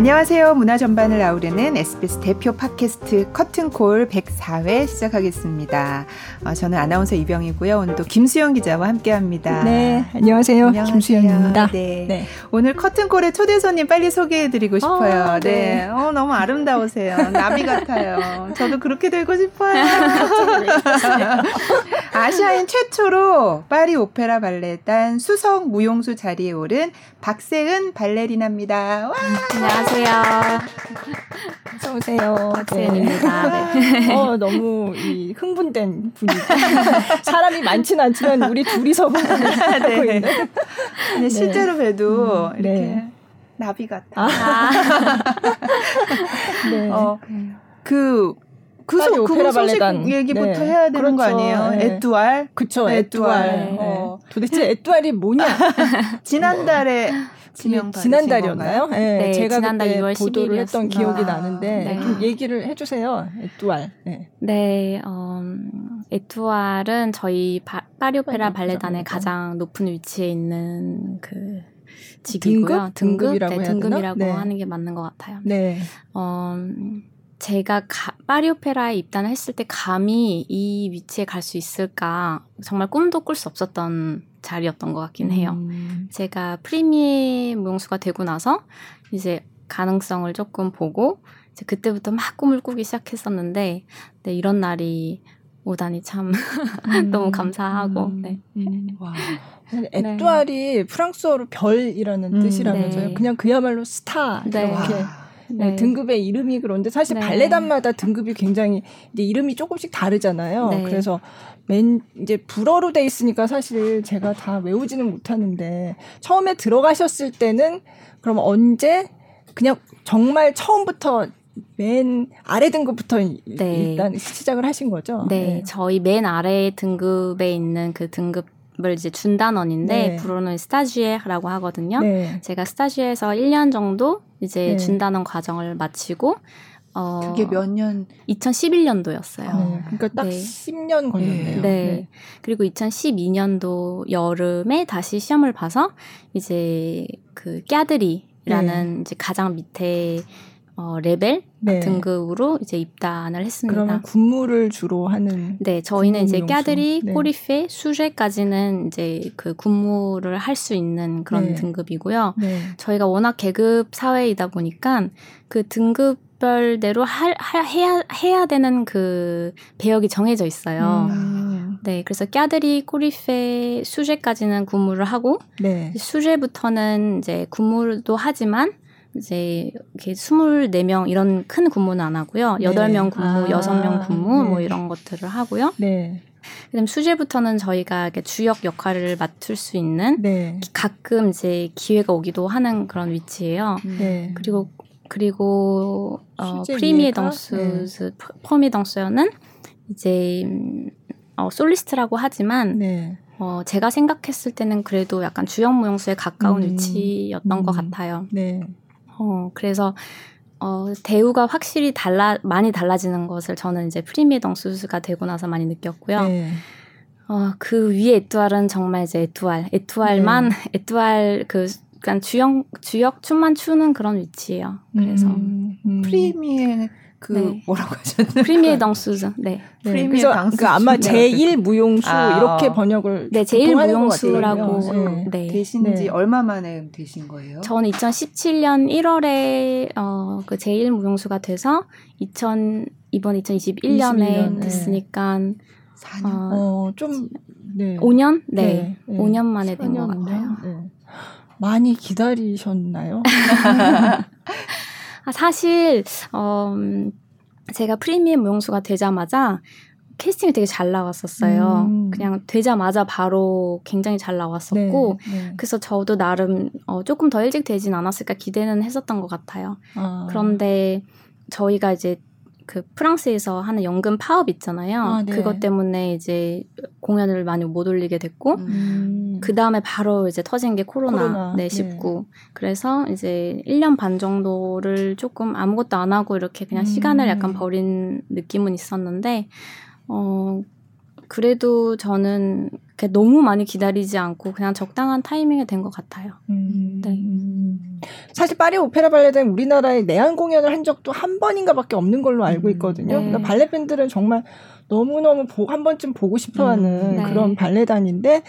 안녕하세요. 문화 전반을 아우르는 SBS 대표 팟캐스트 커튼콜 104회 시작하겠습니다. 어, 저는 아나운서 이병이고요. 오늘도 김수영 기자와 함께합니다. 네, 안녕하세요. 안녕하세요. 김수영입니다. 네. 네. 오늘 커튼콜의 초대 손님 빨리 소개해드리고 싶어요. 어, 네. 네. 어, 너무 아름다우세요. 나비 같아요. 저도 그렇게 되고 싶어요. 아시아인 최초로 파리 오페라 발레단 수석 무용수 자리에 오른 박세은 발레리나입니다. 와! 안녕하세요. 어서 오세요. 박세은입니다. 네. 네. 어, 너무 이 흥분된 분위기. 사람이 많지는 않지만 우리 둘이서 하고 네. 있는. 근데 실제로 봬도 음, 이렇게 네. 나비 같아. 아. 네. 어, 그 그, 그 소식 얘기부터 네. 해야 되는 그렇죠. 거 아니에요? 네. 에뚜알? 그쵸, 에뚜알. 네. 어. 도대체 에뚜알이 뭐냐? 지난달에 지난달이었나요? 네, 네, 제가 지난달 2월 보도를 10일이었습니다. 했던 기억이 나는데 네. 좀 얘기를 해주세요. 에뚜알. 네, 네 어, 에뚜알은 저희 바, 파리오페라 발레단의 가장 높은 위치에 있는 그 직이고요. 등급? 등급? 네, 등급이라고 네. 하는 게 맞는 것 같아요. 네. 어, 제가 가, 파리오페라에 입단을 했을 때 감히 이 위치에 갈 수 있을까 정말 꿈도 꿀 수 없었던 자리였던 것 같긴 해요. 음. 제가 프리미에 무용수가 되고 나서 이제 가능성을 조금 보고 이제 그때부터 막 꿈을 꾸기 시작했었는데 네, 이런 날이 오다니 참 음. 너무 감사하고 음. 네. 음. 와. 에뚜알이 네. 프랑스어로 별이라는 음. 뜻이라면서요. 네. 그냥 그야말로 스타 네. 이렇게 네. 등급의 이름이 그런데 사실 네. 발레단마다 등급이 굉장히 이제 이름이 조금씩 다르잖아요. 네. 그래서 맨 이제 불어로 돼 있으니까 사실 제가 다 외우지는 못하는데 처음에 들어가셨을 때는 그럼 언제 그냥 정말 처음부터 맨 아래 등급부터 네. 일단 시작을 하신 거죠? 네, 네. 저희 맨 아래 등급에 있는 그 등급 을 이제 준단원인데 네. 불어는 스타지에라고 하거든요. 네. 제가 스타지에에서 1년 정도 이제 네. 준단원 과정을 마치고 어 그게 몇 년? 2011년도였어요. 네. 그러니까 딱 네. 10년 걸렸네요. 네. 네. 그리고 2012년도 여름에 다시 시험을 봐서 이제 그 깨드리라는 네. 이제 가장 밑에 어, 레벨 네. 등급으로 이제 입단을 했습니다. 그러면 군무를 주로 하는 네, 저희는 이제 깨들이 네. 꼬리페 수제까지는 이제 그 군무를 할 수 있는 그런 네. 등급이고요. 네. 저희가 워낙 계급 사회이다 보니까 그 등급 별대로 할, 할 해야 해야 되는 그 배역이 정해져 있어요. 음. 네, 그래서 깨들이 꼬리페 수제까지는 군무를 하고 네. 수제부터는 이제 군무도 하지만 이제 이렇게 24명 이런 큰 근무는 안 하고요. 네. 8명 근무, 아, 6명 근무 뭐 네. 뭐 이런 것들을 하고요. 네. 그다음 수제부터는 저희가 이렇게 주역 역할을 맡을 수 있는 네. 가끔 이제 기회가 오기도 하는 그런 위치예요. 네. 그리고 그리고 어 프리미에 덩스 네. 퍼미 덩스는 이제 어 솔리스트라고 하지만 네. 어, 제가 생각했을 때는 그래도 약간 주역 무용수에 가까운 음, 위치였던 음, 것 같아요. 네. 어, 그래서 어, 대우가 확실히 달라 많이 달라지는 것을 저는 이제 première danseuse가 되고 나서 많이 느꼈고요. 네. 어, 그 위에 étoile은 정말 이제 étoile, étoile만 네. étoile 그 약간 주역 주역 춤만 추는 그런 위치예요. 그래서 음, 음. première 그 네. 뭐라고 하셨나요? première danseuse. 네. 네. danseuse. 그 아마 제1 무용수 아, 이렇게 번역을 네, 제1 무용수라고 네. 네. 되신지 네. 얼마 만에 되신 거예요? 저는 2017년 1월에 어, 그 제1 무용수가 돼서 2000 이번 2021년에 21년, 됐으니까 4년. 어, 어, 좀 네. 5년? 네. 네. 5년 만에 된 것 같아요. 네. 많이 기다리셨나요? 아, 사실 어 제가 프리미엄 무용수가 되자마자 캐스팅이 되게 잘 나왔었어요. 음. 그냥 되자마자 바로 굉장히 잘 나왔었고, 네, 네. 그래서 저도 나름 어, 조금 더 일찍 되진 않았을까 기대는 했었던 것 같아요. 아. 그런데 저희가 이제 그 프랑스에서 하는 연금 파업 있잖아요. 아, 네. 그것 때문에 이제 공연을 많이 못 올리게 됐고, 음. 그 다음에 바로 이제 터진 게 코로나, 코로나. 네, 19. 네. 그래서 이제 1년 반 정도를 조금 아무것도 안 하고 이렇게 그냥 음. 시간을 약간 버린 느낌은 있었는데, 어, 그래도 저는 너무 많이 기다리지 않고 그냥 적당한 타이밍에 된 것 같아요. 음. 네. 사실 파리 오페라 발레단 우리나라에 내한 공연을 한 적도 한 번인가밖에 없는 걸로 알고 음. 있거든요. 네. 그러니까 발레 밴들은 정말 너무 너무 한 번쯤 보고 싶어하는 음. 네. 그런 발레단인데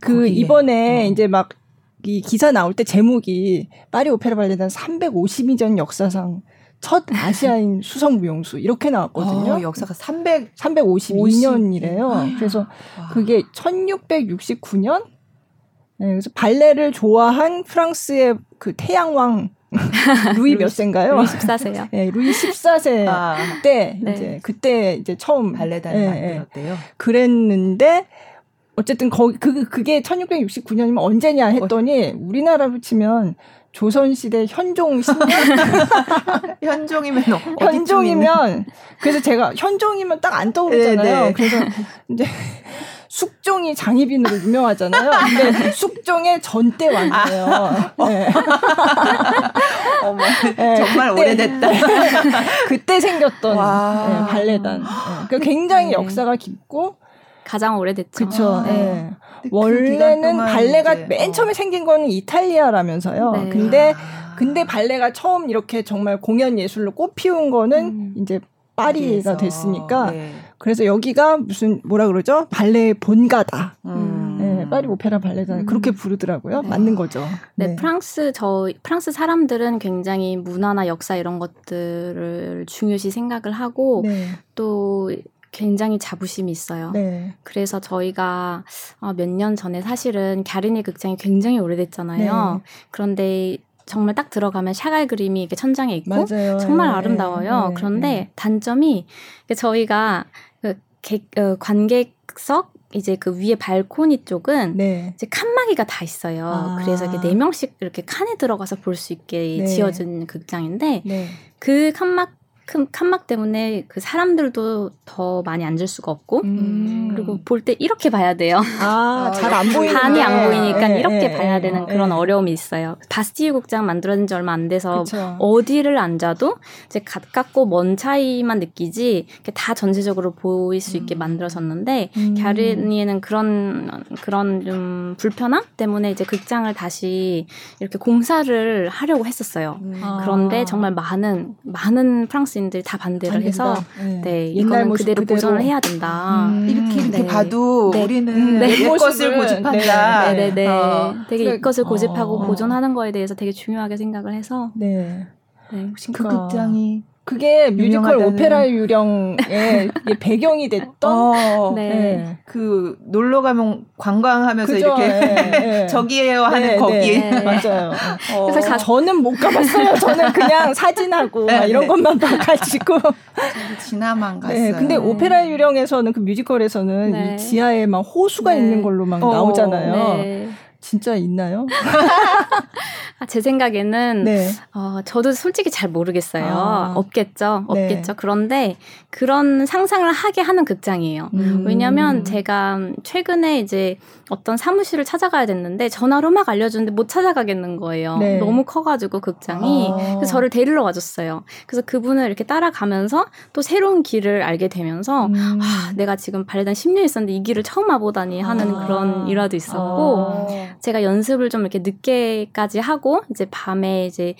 그 거기에. 이번에 어. 이제 막이 기사 나올 때 제목이 파리 오페라 발레단 352년 역사상 첫 아시아인 수성 무용수 이렇게 나왔거든요. 어, 역사가 300 352년이래요. 아, 그래서 와. 그게 1669년 네, 그래서 발레를 좋아한 프랑스의 그 태양왕 루이 몇 세인가요? 루이 14세요. 네, 루이 14세 아, 때 네. 이제 그때 이제 처음 발레단을 네, 만들었대요. 그랬는데 어쨌든 거기 그 그게 1669년이면 언제냐 했더니 우리나라로 치면 조선시대 현종 10년? 현종이면 현종이면 그래서 제가 현종이면 딱 안 떠오르잖아요. 네, 네. 그래서 이제 숙종이 장희빈으로 유명하잖아요. 근데 숙종의 전대 왕이에요. 아, 네. 어머, 네, 정말 그때, 오래됐다. 그때 생겼던 네, 발레단. 네. 그러니까 굉장히 네. 역사가 깊고 가장 오래됐죠. 그렇죠. 네. 그 원래는 발레가 이제, 맨 어. 처음에 생긴 거는 이탈리아라면서요. 네. 근데 아. 근데 발레가 처음 이렇게 정말 공연 예술로 꽃피운 거는 음. 이제 파리가 됐으니까 네. 그래서 여기가 무슨 뭐라 그러죠? 발레 본가다. 음. 네, 파리 오페라 발레단 음. 그렇게 부르더라고요. 네. 맞는 거죠. 네, 네, 프랑스 저 프랑스 사람들은 굉장히 문화나 역사 이런 것들을 중요시 생각을 하고 네. 또 굉장히 자부심이 있어요. 네. 그래서 저희가 어, 몇년 전에 사실은 갸르니 극장이 굉장히 오래됐잖아요. 네. 그런데 정말 딱 들어가면 샤갈 그림이 이렇게 천장에 있고 맞아요. 정말 네. 아름다워요. 네. 그런데 네. 단점이 저희가 그 객, 어, 관객석 이제 그 위에 발코니 쪽은 네. 이제 칸막이가 다 있어요. 아. 그래서 이렇게 네 명씩 이렇게 칸에 들어가서 볼 수 있게 네. 지어진 극장인데 네. 그 칸막 큰 칸막 때문에 그 사람들도 더 많이 앉을 수가 없고 음. 그리고 볼 때 이렇게 봐야 돼요. 아, 잘 안 보이는 반이 안 보이니까 네, 이렇게 네, 봐야 되는 네. 그런 어려움이 있어요. 바스티유 국장 만들어진 지 얼마 안 돼서 그쵸. 어디를 앉아도 이제 가깝고 먼 차이만 느끼지 다 전체적으로 보일 수 있게 음. 만들어졌는데 음. 갸르니에는 그런 그런 좀 불편함 때문에 이제 극장을 다시 이렇게 공사를 하려고 했었어요. 음. 그런데 정말 많은 많은 프랑스 프랑스인들이 다 반대를 해서 네, 네 이거는 그대로, 그대로 보존을 해야 된다. 음. 이렇게 이렇게 네. 봐도 네. 우리는 네. 내 것을 고집한다. 네, 네, 네. 어. 되게 그래. 이 것을 고집하고 어. 보존하는 거에 대해서 되게 중요하게 생각을 해서 네. 네. 그 극장이 그게 뮤지컬 오페라의 유령의 배경이 됐던 어, 네. 네. 그 놀러 가면 관광하면서 그죠? 이렇게 네, 네. 저기에요 하는 네, 거기 네. 맞아요. 어. 그래서 자, 저는 못 가봤어요. 저는 그냥 사진하고 이런 것만 봐가지고 지나만 갔어요. 근데 오페라의 유령에서는 그 뮤지컬에서는 이 지하에 막 호수가 있는 걸로 막 어, 나오잖아요. 진짜 있나요? 아, 제 생각에는 네. 어, 저도 솔직히 잘 모르겠어요. 아. 없겠죠, 네. 없겠죠. 네. 그런데 그런 상상을 하게 하는 극장이에요. 음. 왜냐하면 제가 최근에 이제 어떤 사무실을 찾아가야 됐는데 전화로 막 알려주는데 못 찾아가겠는 거예요. 네. 너무 커가지고 극장이 아. 그래서 저를 데리러 와줬어요. 그래서 그분을 이렇게 따라가면서 또 새로운 길을 알게 되면서 음. 아, 내가 지금 발레단 10년 있었는데 이 길을 처음 와보다니 하는 아. 그런 일화도 있었고. 아. 제가 연습을 좀 이렇게 늦게까지 하고 이제 밤에 이제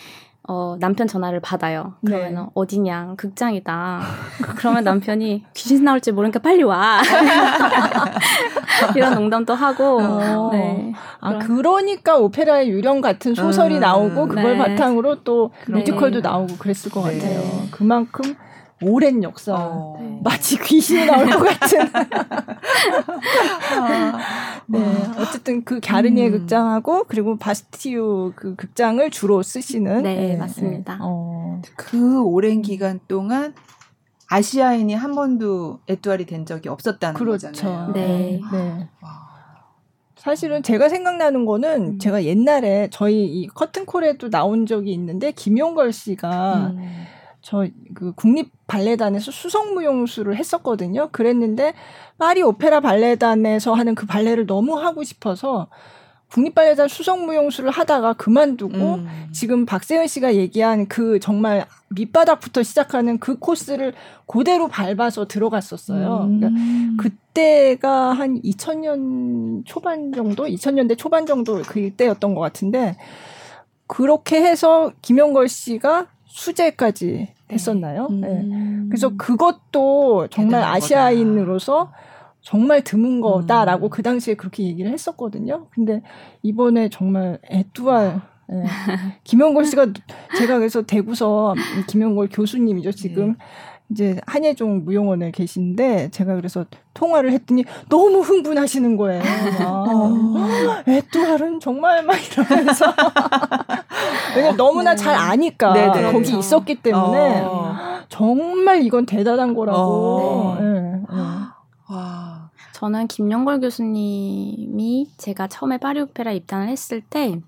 어, 남편 전화를 받아요. 그러면 네. 어디냐, 극장이다. 그러면 남편이 귀신 나올지 모르니까 빨리 와. 이런 농담도 하고. 어. 네. 아, 그러니까 오페라의 유령 같은 소설이 음, 나오고 그걸 네. 바탕으로 또 뮤지컬도 나오고 그랬을 것 네. 같아요. 그만큼 오랜 역사. 어. 네. 마치 귀신이 나올 것 같은. 아. 네. 어쨌든 그 갸르니의 음. 극장하고 그리고 바스티유 그 극장을 주로 쓰시는. 네, 네. 맞습니다. 어. 그 오랜 기간 동안 아시아인이 한 번도 에뚜알이 된 적이 없었다는 그렇죠. 거잖아요. 네. 네. 사실은 제가 생각나는 거는 음. 제가 옛날에 저희 이 커튼콜에도 나온 적이 있는데 김용걸 씨가 음. 저 그 국립 발레단에서 수성무용수를 했었거든요. 그랬는데 파리 오페라 발레단에서 하는 그 발레를 너무 하고 싶어서 국립발레단 수석무용수를 하다가 그만두고 음. 지금 박세은 씨가 얘기한 그 정말 밑바닥부터 시작하는 그 코스를 그대로 밟아서 들어갔었어요. 음. 그러니까 그때가 한 2000년 초반 정도, 2000년대 초반 정도 그때였던 것 같은데 그렇게 해서 김영걸 씨가 수제까지 했었나요? 네. 네. 그래서 그것도 정말 아시아인으로서 정말 드문 거다라고 음. 그 당시에 그렇게 얘기를 했었거든요. 근데 이번에 정말 에뚜알 예. 김영걸 씨가 제가 그래서 대구서 김영걸 교수님이죠 지금 네. 이제 한예종 무용원에 계신데 제가 그래서 통화를 했더니 너무 흥분하시는 거예요. 어. 에뚜알은 정말 막 이러면서 왜냐면 너무나 네. 잘 아니까 네네. 네. 거기 있었기 때문에 어. 정말 이건 대단한 거라고. 어. 네. 네. 와. 저는 김영걸 교수님이 제가 처음에 파리 오페라 입단을 했을 때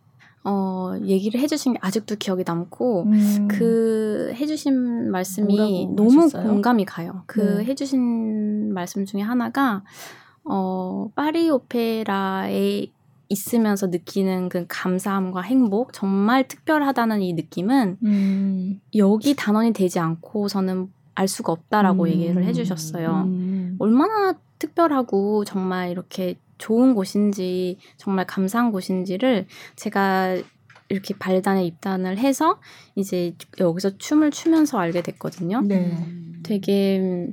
어, 얘기를 해주신 게 아직도 기억에 남고, 음. 그 해주신 말씀이 너무 하셨어요? 공감이 가요. 그 네. 해주신 말씀 중에 하나가, 어, 파리 오페라에 있으면서 느끼는 그 감사함과 행복, 정말 특별하다는 이 느낌은, 음. 여기 단원이 되지 않고서는 알 수가 없다라고 음. 얘기를 해주셨어요. 음. 얼마나 특별하고 정말 이렇게 좋은 곳인지 정말 감사한 곳인지를 제가 이렇게 발레단에 입단을 해서 이제 여기서 춤을 추면서 알게 됐거든요. 네. 되게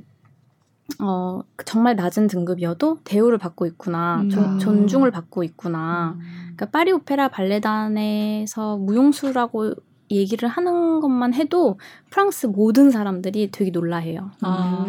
어 정말 낮은 등급이어도 대우를 받고 있구나, 음. 존, 존중을 받고 있구나. 음. 그러니까 파리 오페라 발레단에서 무용수라고 얘기를 하는 것만 해도 프랑스 모든 사람들이 되게 놀라해요. 아.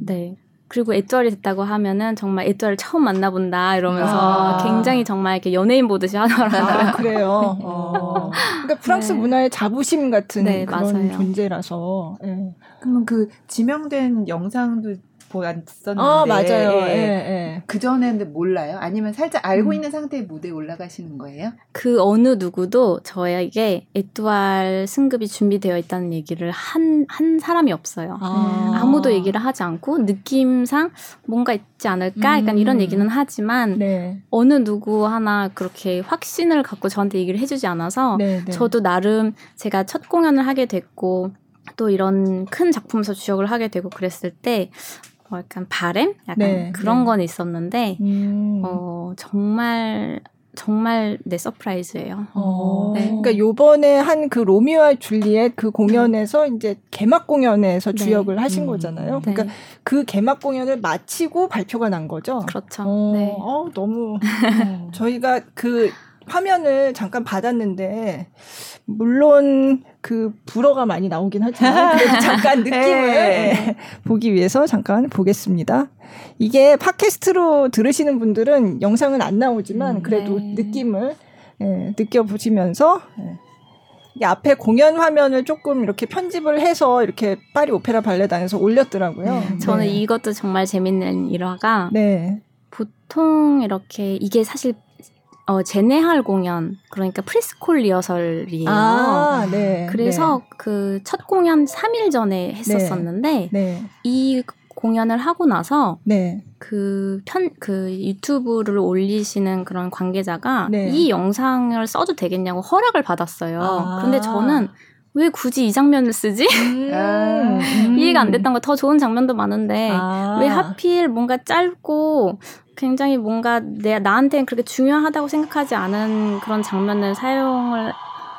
네. 그리고 étoile이 됐다고 하면은 정말 étoile을 처음 만나본다 이러면서 아. 굉장히 정말 이렇게 연예인 보듯이 하더라고요. 아, 그래요. 어. 그러니까 프랑스 네. 문화의 자부심 같은 네, 그런 맞아요. 존재라서. 네. 그러면 그 지명된 영상도 보았었는데 아 맞아요. 예, 예. 그 전에는 몰라요? 아니면 살짝 알고 음. 있는 상태에 무대에 올라가시는 거예요? 그 어느 누구도 저에게 에뚜알 승급이 준비되어 있다는 얘기를 한 한 사람이 없어요. 아. 무도 얘기를 하지 않고 느낌상 뭔가 있지 않을까? 약간 음. 이런 얘기는 하지만 네. 어느 누구 하나 그렇게 확신을 갖고 저한테 얘기를 해주지 않아서 네, 네. 저도 나름 제가 첫 공연을 하게 됐고 또 이런 큰 작품에서 주역을 하게 되고 그랬을 때 어, 약간 바램 약간 네, 그런 네. 건 있었는데 음. 어 정말 정말 네 surprise예요. 어. 네. 그러니까 요번에 한 그 로미오와 줄리엣 그 공연에서 네. 이제 개막 공연에서 네. 주역을 하신 음. 거잖아요. 그러니까 네. 그 개막 공연을 마치고 발표가 난 거죠. 그렇죠. 어, 네. 어, 너무 저희가 그 화면을 잠깐 받았는데 물론 그 불어가 많이 나오긴 하지만 잠깐 느낌을 네. 보기 위해서 잠깐 보겠습니다. 이게 팟캐스트로 들으시는 분들은 영상은 안 나오지만 음, 그래도 네. 느낌을 예, 느껴보시면서 예. 이 앞에 공연 화면을 조금 이렇게 편집을 해서 이렇게 파리 오페라 발레단에서 올렸더라고요. 음, 저는 네. 이것도 정말 재밌는 일화가 네. 보통 이렇게 이게 사실 어, 제네할 공연, 그러니까 프리스콜 리허설이에요. 아, 네. 그래서 네. 그첫 공연 3일 전에 했었었는데, 네. 네. 이 공연을 하고 나서, 네. 그 편, 그 유튜브를 올리시는 그런 관계자가 네. 이 영상을 써도 되겠냐고 허락을 받았어요. 아. 근데 저는 왜 굳이 이 장면을 쓰지? 음. 음. 이해가 안 됐던 거 더 좋은 장면도 많은데 아. 왜 하필 뭔가 짧고 굉장히 뭔가 내 나한테는 그렇게 중요하다고 생각하지 않은 그런 장면을 사용을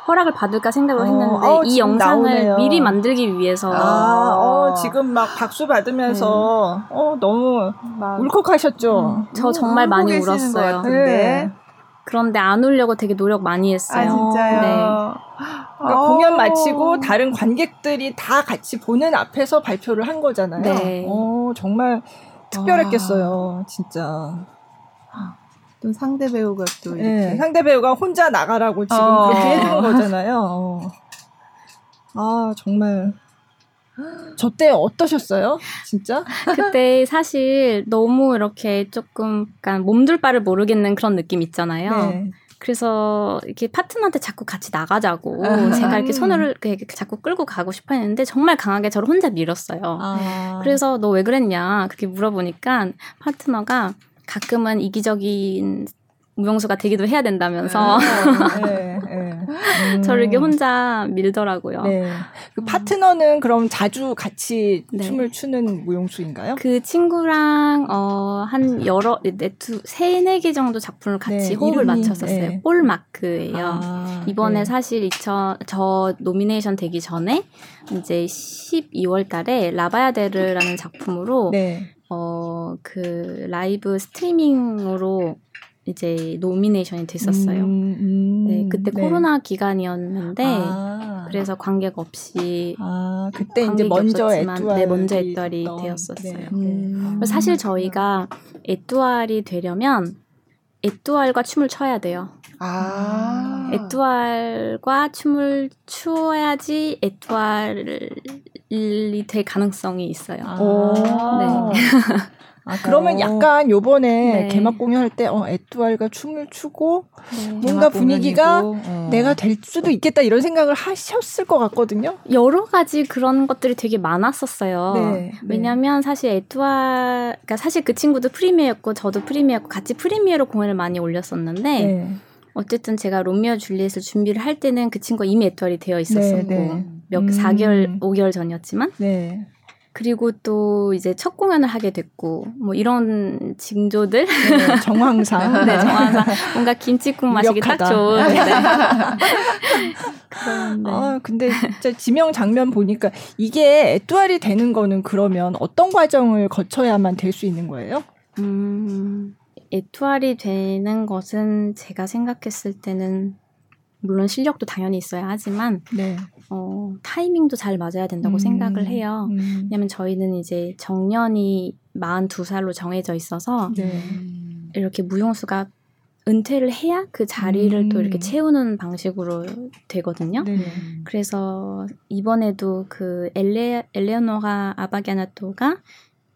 허락을 받을까 생각을 어, 했는데 어, 이 영상을 나오네요. 미리 만들기 위해서 아, 어, 지금 막 박수 받으면서 네. 어 너무 막, 울컥하셨죠. 음, 저 정말 많이 울었어요. 네. 그런데 안 울려고 되게 노력 많이 했어요. 아, 진짜요? 네. 그러니까 공연 마치고 다른 관객들이 다 같이 보는 앞에서 발표를 한 거잖아요. 네. 어, 정말 특별했겠어요, 아. 진짜. 또 상대 배우가 또 네, 이렇게 네, 상대 배우가 혼자 나가라고 지금 어. 그렇게 해주는 거잖아요. 어. 아 정말 저 때 어떠셨어요? 진짜? 그때 사실 너무 이렇게 조금 약간 몸둘 바를 모르겠는 그런 느낌 있잖아요. 네. 그래서 이렇게 파트너한테 자꾸 같이 나가자고 아. 제가 이렇게 손을 이렇게 자꾸 끌고 가고 싶어 했는데 정말 강하게 저를 혼자 밀었어요. 아. 그래서 너 왜 그랬냐 그렇게 물어보니까 파트너가 가끔은 이기적인 무용수가 되기도 해야 된다면서 네, 네, 음. 저를 이렇게 혼자 밀더라고요. 네. 그 파트너는 그럼 자주 같이 네. 춤을 추는 무용수인가요? 그 친구랑 어, 한 여러 네두 세네 개 정도 작품을 같이 네, 호흡을 이름이, 맞췄었어요. 네. 폴 마르크예요. 아, 이번에 네. 사실 2000, 저 nomination 되기 전에 이제 12월 달에 La Bayadère라는 작품으로 네. 어, 그 live streaming으로 이제 nomination이 됐었어요. 음, 음, 네, 그때 네. 코로나 기간이었는데 아. 그래서 관객 없이 아, 그때 이제 먼저 étoile 네, 먼저 étoile이 되었었어요. 네, 음. 사실 저희가 étoile이 되려면 étoile과 춤을 춰야 돼요. 아. étoile과 춤을 추어야지 étoile이 될 가능성이 있어요. 아. 네. 아, 그러면 어. 약간 요번에 네. 개막 공연할 때, 어, 에뚜알과 춤을 추고, 네. 뭔가 분위기가 어. 내가 될 수도 있겠다 이런 생각을 하셨을 것 같거든요? 여러 가지 그런 것들이 되게 많았었어요. 네. 네. 왜냐면 사실 에뚜알, 그러니까 사실 그 친구도 프리미어였고, 저도 프리미어였고, 같이 프리미어로 공연을 많이 올렸었는데, 네. 어쨌든 제가 로미오 줄리엣을 준비를 할 때는 그 친구가 이미 에뚜알이 되어 있었었고, 네, 몇, 음. 4개월, 5개월 전이었지만, 그리고 또 이제 첫 공연을 하게 됐고 뭐 이런 징조들 네, 정황상 네 정황상 뭔가 김치국 마시기 딱 좋은 네. 그런데 아 근데 진짜 지명 장면 보니까 이게 에뚜알이 되는 거는 그러면 어떤 과정을 거쳐야만 될 수 있는 거예요? 음 에뚜알이 되는 것은 제가 생각했을 때는 물론 실력도 당연히 있어야 하지만 네. 어, 타이밍도 잘 맞아야 된다고 음, 생각을 해요. 음. 왜냐면 저희는 이제 정년이 42살로 정해져 있어서 네. 이렇게 무용수가 은퇴를 해야 그 자리를 음. 또 이렇게 음. 채우는 방식으로 되거든요. 네. 그래서 이번에도 그 엘레 엘레오노가 아바기아나토가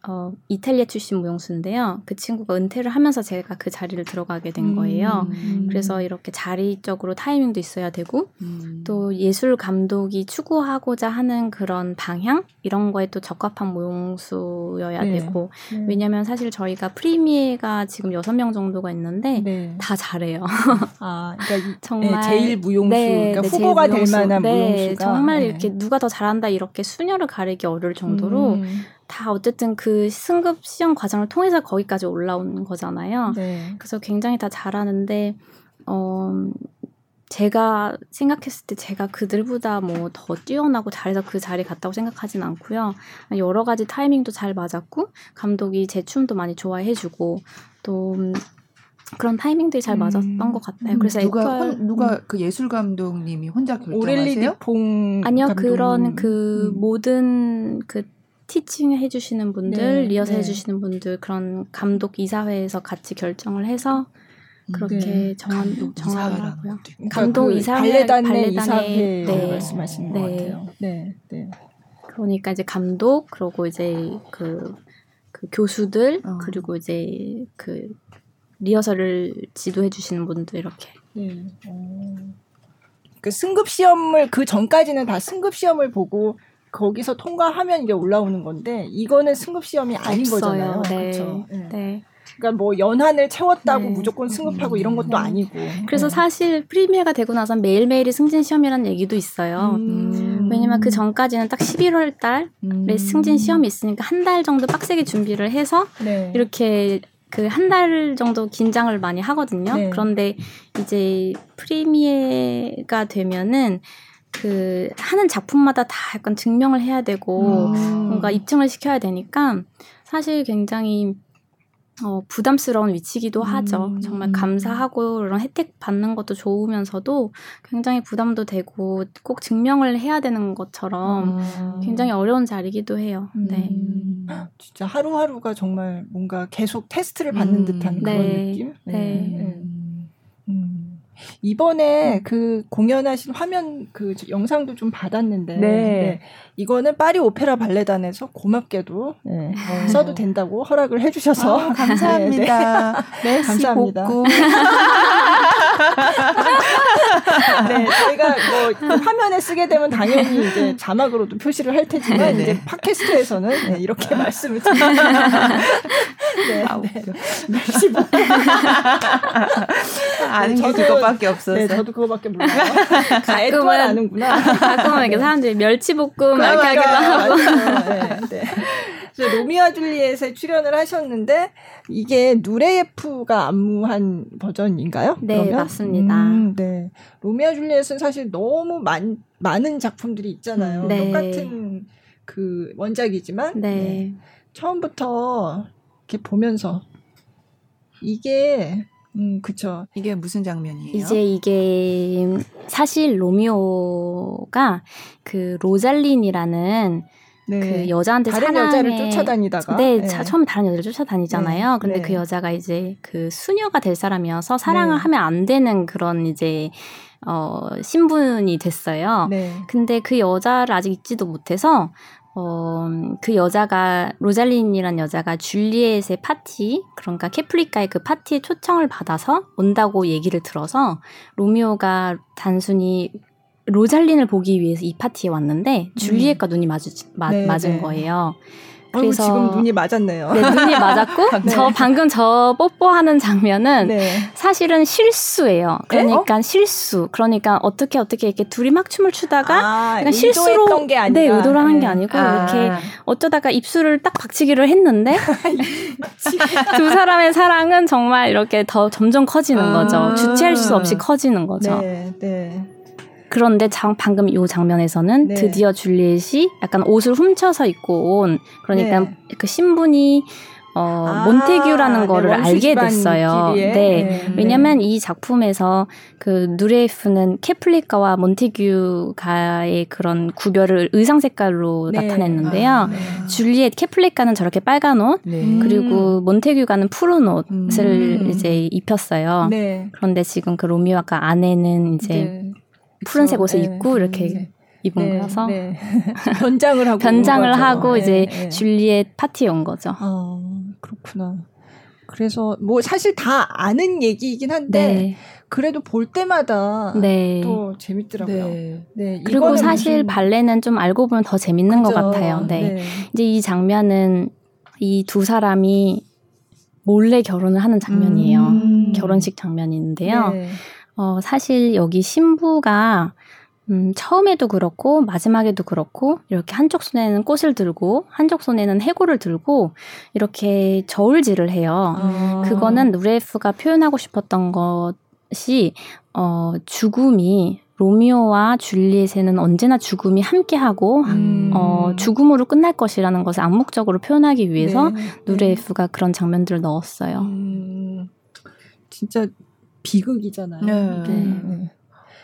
어, 이탈리아 출신 무용수인데요. 그 친구가 은퇴를 하면서 제가 그 자리를 들어가게 된 거예요. 음. 그래서 이렇게 자리적으로 타이밍도 있어야 되고, 음. 또 예술 감독이 추구하고자 하는 그런 방향? 이런 거에 또 적합한 무용수여야 네. 되고, 네. 왜냐면 사실 저희가 프리미에가 지금 여섯 명 정도가 있는데, 네. 다 잘해요. 아, 그러니까 정말. 네, 제일 무용수. 네, 그러니까 네, 후보가 무용수. 될 만한 무용수가. 정말 이렇게 누가 더 잘한다 이렇게 수녀를 가리기 어려울 정도로, 음. 다 어쨌든 그 승급 시험 과정을 통해서 거기까지 올라온 거잖아요. 네. 그래서 굉장히 다 잘하는데 어 제가 생각했을 때 제가 그들보다 뭐 더 뛰어나고 잘해서 그 자리에 갔다고 생각하진 않고요. 여러 가지 타이밍도 잘 맞았고 감독이 제 춤도 많이 좋아해주고 또 그런 타이밍들이 잘 맞았던 음. 것 같아요. 그래서 누가 에콰, 혼, 누가 음. 그 예술 감독님이 혼자 결정하세요? 오렐리 디퐁 아니요 그런 그 음. 모든 그 티칭 해주시는 분들, 네, 리허설 네. 해주시는 분들 그런 감독 이사회에서 같이 결정을 해서 그렇게 네. 정한 정하더라고요. 감독 그 이사회 발레단의 이사회 네. 말씀하시는 네. 것 같아요. 네, 네. 그러니까 이제 감독 그리고 이제 그, 그 교수들 어. 그리고 이제 그 리허설을 지도해 주시는 분들 이렇게. 네. 어. 그 승급 시험을 그 전까지는 다 승급 시험을 보고 거기서 통과하면 이제 올라오는 건데 이거는 승급 시험이 아닌 없어요. 거잖아요. 네. 그렇죠. 네. 네. 그러니까 뭐 연한을 채웠다고 네. 무조건 승급하고 이런 것도 네. 아니고. 그래서 네. 사실 프리미어가 되고 나서 매일매일이 승진 시험이라는 얘기도 있어요. 음. 왜냐면 그 전까지는 딱 11월 달에 음. 승진 시험이 있으니까 한 달 정도 빡세게 준비를 해서 네. 이렇게 그 한 달 정도 긴장을 많이 하거든요. 네. 그런데 이제 프리미어가 되면은 그 하는 작품마다 다 약간 증명을 해야 되고 음. 뭔가 입증을 시켜야 되니까 사실 굉장히 어, 부담스러운 위치기도 하죠. 음. 정말 감사하고 이런 혜택 받는 것도 좋으면서도 굉장히 부담도 되고 꼭 증명을 해야 되는 것처럼 음. 굉장히 어려운 자리기도 해요. 네. 음. 진짜 하루하루가 정말 뭔가 계속 테스트를 받는 음. 듯한 그런 네. 느낌? 네. 네. 이번에 음. 그 공연하신 화면 그 영상도 좀 받았는데 네. 네. 이거는 파리 오페라 발레단에서 고맙게도 네. 어. 써도 된다고 허락을 해주셔서 아, 감사합니다. 네, 네 감사합니다. 네, 저희가 뭐그 화면에 쓰게 되면 당연히 이제 자막으로도 표시를 할 테지만 네. 이제 팟캐스트에서는 네, 이렇게 말씀을 드립니다. 네, 아, 네. 아는 게 그거밖에 없어서. 네, 저도 그거밖에 몰라요. 가끔은 아는구나. 가끔은 이렇게 사람들이 멸치볶음 이렇게 하기도 하고. 네, 네. 로미와 줄리엣에 출연을 하셨는데 이게 누레예프가 안무한 버전인가요? 네, 그러면? 맞습니다. 음, 네. 로미와 줄리엣은 사실 너무 많, 많은 작품들이 있잖아요. 네. 똑같은 그 원작이지만 네. 네. 처음부터 이렇게 보면서 이게 음, 그쵸. 이게 무슨 장면이에요? 이제 이게 사실 로미오가 그 로잘린이라는 네. 그 여자한테 다른 사랑에... 여자를 쫓아다니다가 네, 네. 처음에 다른 여자를 쫓아다니잖아요. 네. 근데 네. 그 여자가 이제 그 수녀가 될 사람이어서 사랑을 네. 하면 안 되는 그런 이제 어 신분이 됐어요. 네. 근데 그 여자를 아직 잊지도 못해서 어, 그 여자가, 로잘린이란 여자가 줄리엣의 파티, 그러니까 캐플릿가의 그 파티에 초청을 받아서 온다고 얘기를 들어서 로미오가 단순히 로잘린을 보기 위해서 이 파티에 왔는데 줄리엣과 음. 눈이 마주, 마, 네, 맞은 네. 거예요. 그래서 지금 눈이 맞았네요. 네, 눈이 맞았고 네. 저 방금 저 뽀뽀하는 장면은 네. 사실은 실수예요. 그러니까 어? 실수. 그러니까 어떻게 어떻게 이렇게 둘이 막 춤을 추다가 아, 그러니까 실수로 게 네, 의도를 한게 네. 아니고 아. 이렇게 어쩌다가 입술을 딱 박치기를 했는데 두 사람의 사랑은 정말 이렇게 더 점점 커지는 아. 거죠. 주체할 수 없이 커지는 거죠. 네, 네. 그런데 장, 방금 요 장면에서는 네. 드디어 줄리엣이 약간 옷을 훔쳐서 입고 온 그러니까 네. 그 신분이 어, 아, 몬테규라는 네, 거를 네, 알게 됐어요. 네. 네. 왜냐면 이 작품에서 그 누레이프는 케플리카와 몬테규가의 그런 구별을 의상 색깔로 네. 나타냈는데요. 아, 네. 줄리엣 케플리카는 저렇게 빨간 옷, 네. 그리고 몬테규가는 푸른 옷을 음. 이제 입혔어요. 그런데 지금 그 로미오가 아내는 이제 푸른색 옷을 네. 입고 이렇게 네. 입은 네. 거라서 네. 변장을 하고 변장을 하고 이제 네. 줄리엣 파티에 온 거죠. 아, 그렇구나. 그래서 뭐 사실 다 아는 얘기이긴 한데 네. 그래도 볼 때마다 네. 또 재밌더라고요. 네. 네. 그리고 사실 무슨... 발레는 좀 알고 보면 더 재밌는 그죠. 것 같아요. 네. 네. 이제 이 장면은 이 두 사람이 몰래 결혼을 하는 장면이에요. 음. 결혼식 장면인데요. 네. 어, 사실 여기 신부가 음, 처음에도 그렇고 마지막에도 그렇고 이렇게 한쪽 손에는 꽃을 들고 한쪽 손에는 해골을 들고 이렇게 저울질을 해요. 아. 그거는 누레프가 표현하고 싶었던 것이 어, 죽음이 로미오와 줄리엣에는 언제나 죽음이 함께하고 음. 어, 죽음으로 끝날 것이라는 것을 암묵적으로 표현하기 위해서 네. 누레프가 그런 장면들을 넣었어요. 음. 진짜 비극이잖아요. 네. 네.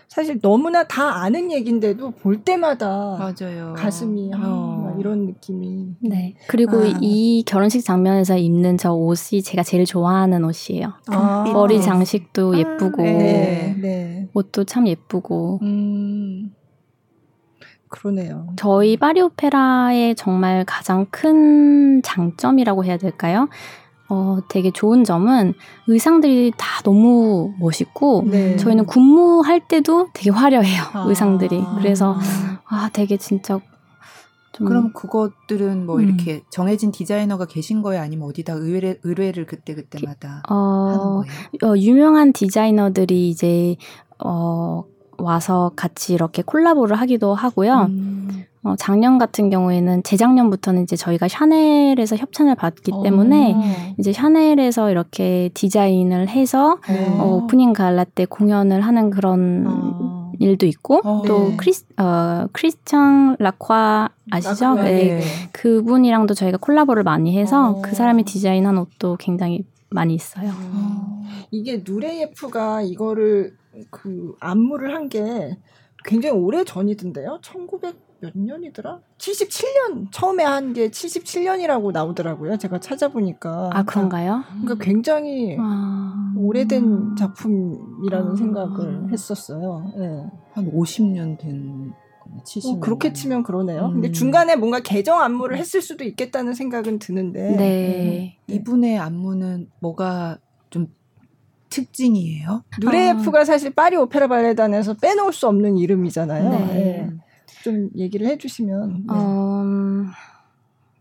사실 너무나 다 아는 얘긴데도 볼 때마다 맞아요. 가슴이 어. 이런 느낌이. 네. 그리고 아. 이 결혼식 장면에서 입는 저 옷이 제가 제일 좋아하는 옷이에요. 아. 머리 장식도 아. 예쁘고 네. 네. 옷도 참 예쁘고. 음. 그러네요. 저희 파리 오페라의 정말 가장 큰 장점이라고 해야 될까요? 어, 되게 좋은 점은 의상들이 다 너무 멋있고 네. 저희는 군무할 때도 되게 화려해요 아. 의상들이 그래서 아 되게 진짜 그럼 그것들은 뭐 음. 이렇게 정해진 디자이너가 계신 거예요 아니면 어디다 의뢰, 의뢰를 그때 그때마다 어, 하는 거예요? 어, 유명한 디자이너들이 이제 어 와서 같이 이렇게 콜라보를 하기도 하고요. 음. 어, 작년 같은 경우에는 재작년부터는 이제 저희가 샤넬에서 협찬을 받기 오. 어. 때문에 이제 샤넬에서 이렇게 디자인을 해서 어, opening gala 때 공연을 하는 그런 어. 일도 있고 어. 또 네. 크리스 어 크리스찬 라크루아 아시죠? 네. 네. 그분이랑도 저희가 콜라보를 많이 해서 어. 그 사람이 디자인한 옷도 굉장히 많이 있어요. 음. 이게 누레예프가 이거를 그 안무를 한 게 굉장히 오래 전이던데요. 1900 몇 년이더라? 77년 처음에 한 게 77년이라고 나오더라고요. 제가 찾아보니까. 아 그런가요? 그러니까 굉장히 아... 오래된 작품이라는 아... 생각을 했었어요. 네. 한 50년 된. 70년. 어, 그렇게 치면 그러네요. 음. 근데 중간에 뭔가 개정 안무를 했을 수도 있겠다는 생각은 드는데. 네. 음. 이분의 안무는 뭐가 좀 특징이에요? 누레예프가 아. 사실 파리 오페라 발레단에서 빼놓을 수 없는 이름이잖아요. 네. 네. 좀 얘기를 해주시면. 네. 어,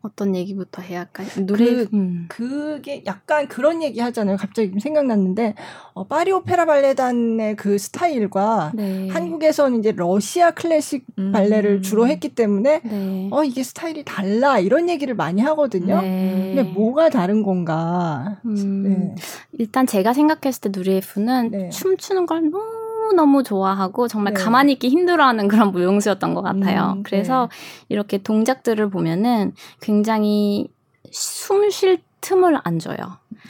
어떤 얘기부터 해야 할까요? 노래 그, 음. 그게 약간 그런 얘기 하잖아요. 갑자기 생각났는데 어, 파리 오페라 발레단의 그 스타일과 네. 한국에서는 이제 러시아 클래식 음. 발레를 주로 했기 때문에 네. 어 이게 스타일이 달라 이런 얘기를 많이 하거든요. 네. 근데 뭐가 다른 건가? 음. 네. 일단 제가 생각했을 때 누리에프는 네. 춤추는 걸 너무 너무너무 좋아하고 정말 네. 가만히 있기 힘들어하는 그런 무용수였던 것 같아요. 음, 그래서 네. 이렇게 동작들을 보면은 굉장히 숨 쉴 틈을 안 줘요.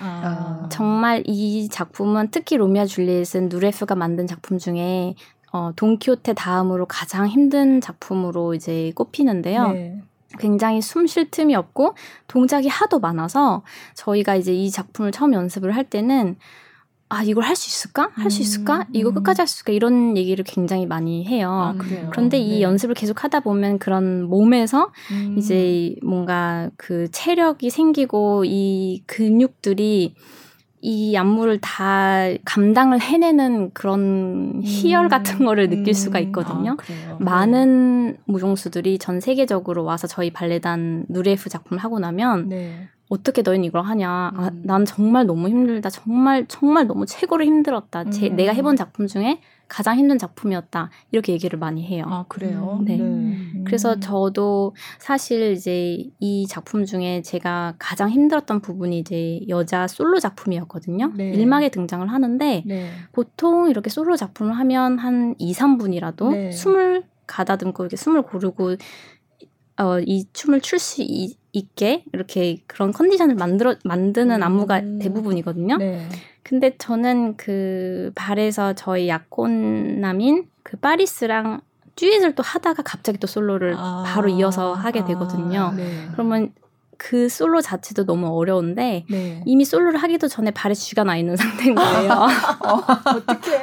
아. 정말 이 작품은 특히 로미아 줄리엣은 누레프가 만든 작품 중에 어, 돈키호테 다음으로 가장 힘든 작품으로 이제 꼽히는데요. 네. 굉장히 숨 쉴 틈이 없고 동작이 하도 많아서 저희가 이제 이 작품을 처음 연습을 할 때는 아 이걸 할 수 있을까? 할 수 있을까? 음, 이거 음. 끝까지 할 수 있을까? 이런 얘기를 굉장히 많이 해요. 아, 그런데 이 네. 연습을 계속 하다 보면 그런 몸에서 음. 이제 뭔가 그 체력이 생기고 이 근육들이 이 안무를 다 감당을 해내는 그런 희열 음. 같은 거를 느낄 수가 음. 있거든요. 아, 많은 무용수들이 전 세계적으로 와서 저희 발레단 누레프 작품을 하고 나면 네. 어떻게 너희는 이걸 하냐. 아, 음. 난 정말 너무 힘들다. 정말, 정말 너무 최고로 힘들었다. 제, 음. 내가 해본 작품 중에 가장 힘든 작품이었다. 이렇게 얘기를 많이 해요. 아, 그래요? 음, 네. 네. 음. 그래서 저도 사실 이제 이 작품 중에 제가 가장 힘들었던 부분이 이제 여자 솔로 작품이었거든요. 네. 1막에 등장을 하는데 네. 보통 이렇게 솔로 작품을 하면 한 2, 3분이라도 숨을 가다듬고 이렇게 숨을 고르고 어, 이 춤을 출수 있게 이렇게 그런 컨디션을 만들어 만드는 안무가 음. 대부분이거든요. 네. 근데 저는 그 발에서 저희 약혼남인 그 파리스랑 듀엣을 또 하다가 갑자기 또 솔로를 아. 바로 이어서 하게 되거든요. 아. 네. 그러면 그 솔로 자체도 너무 어려운데 네. 이미 솔로를 하기도 전에 발에 쥐가 나 있는 상태인 거예요. 어, 어떻게?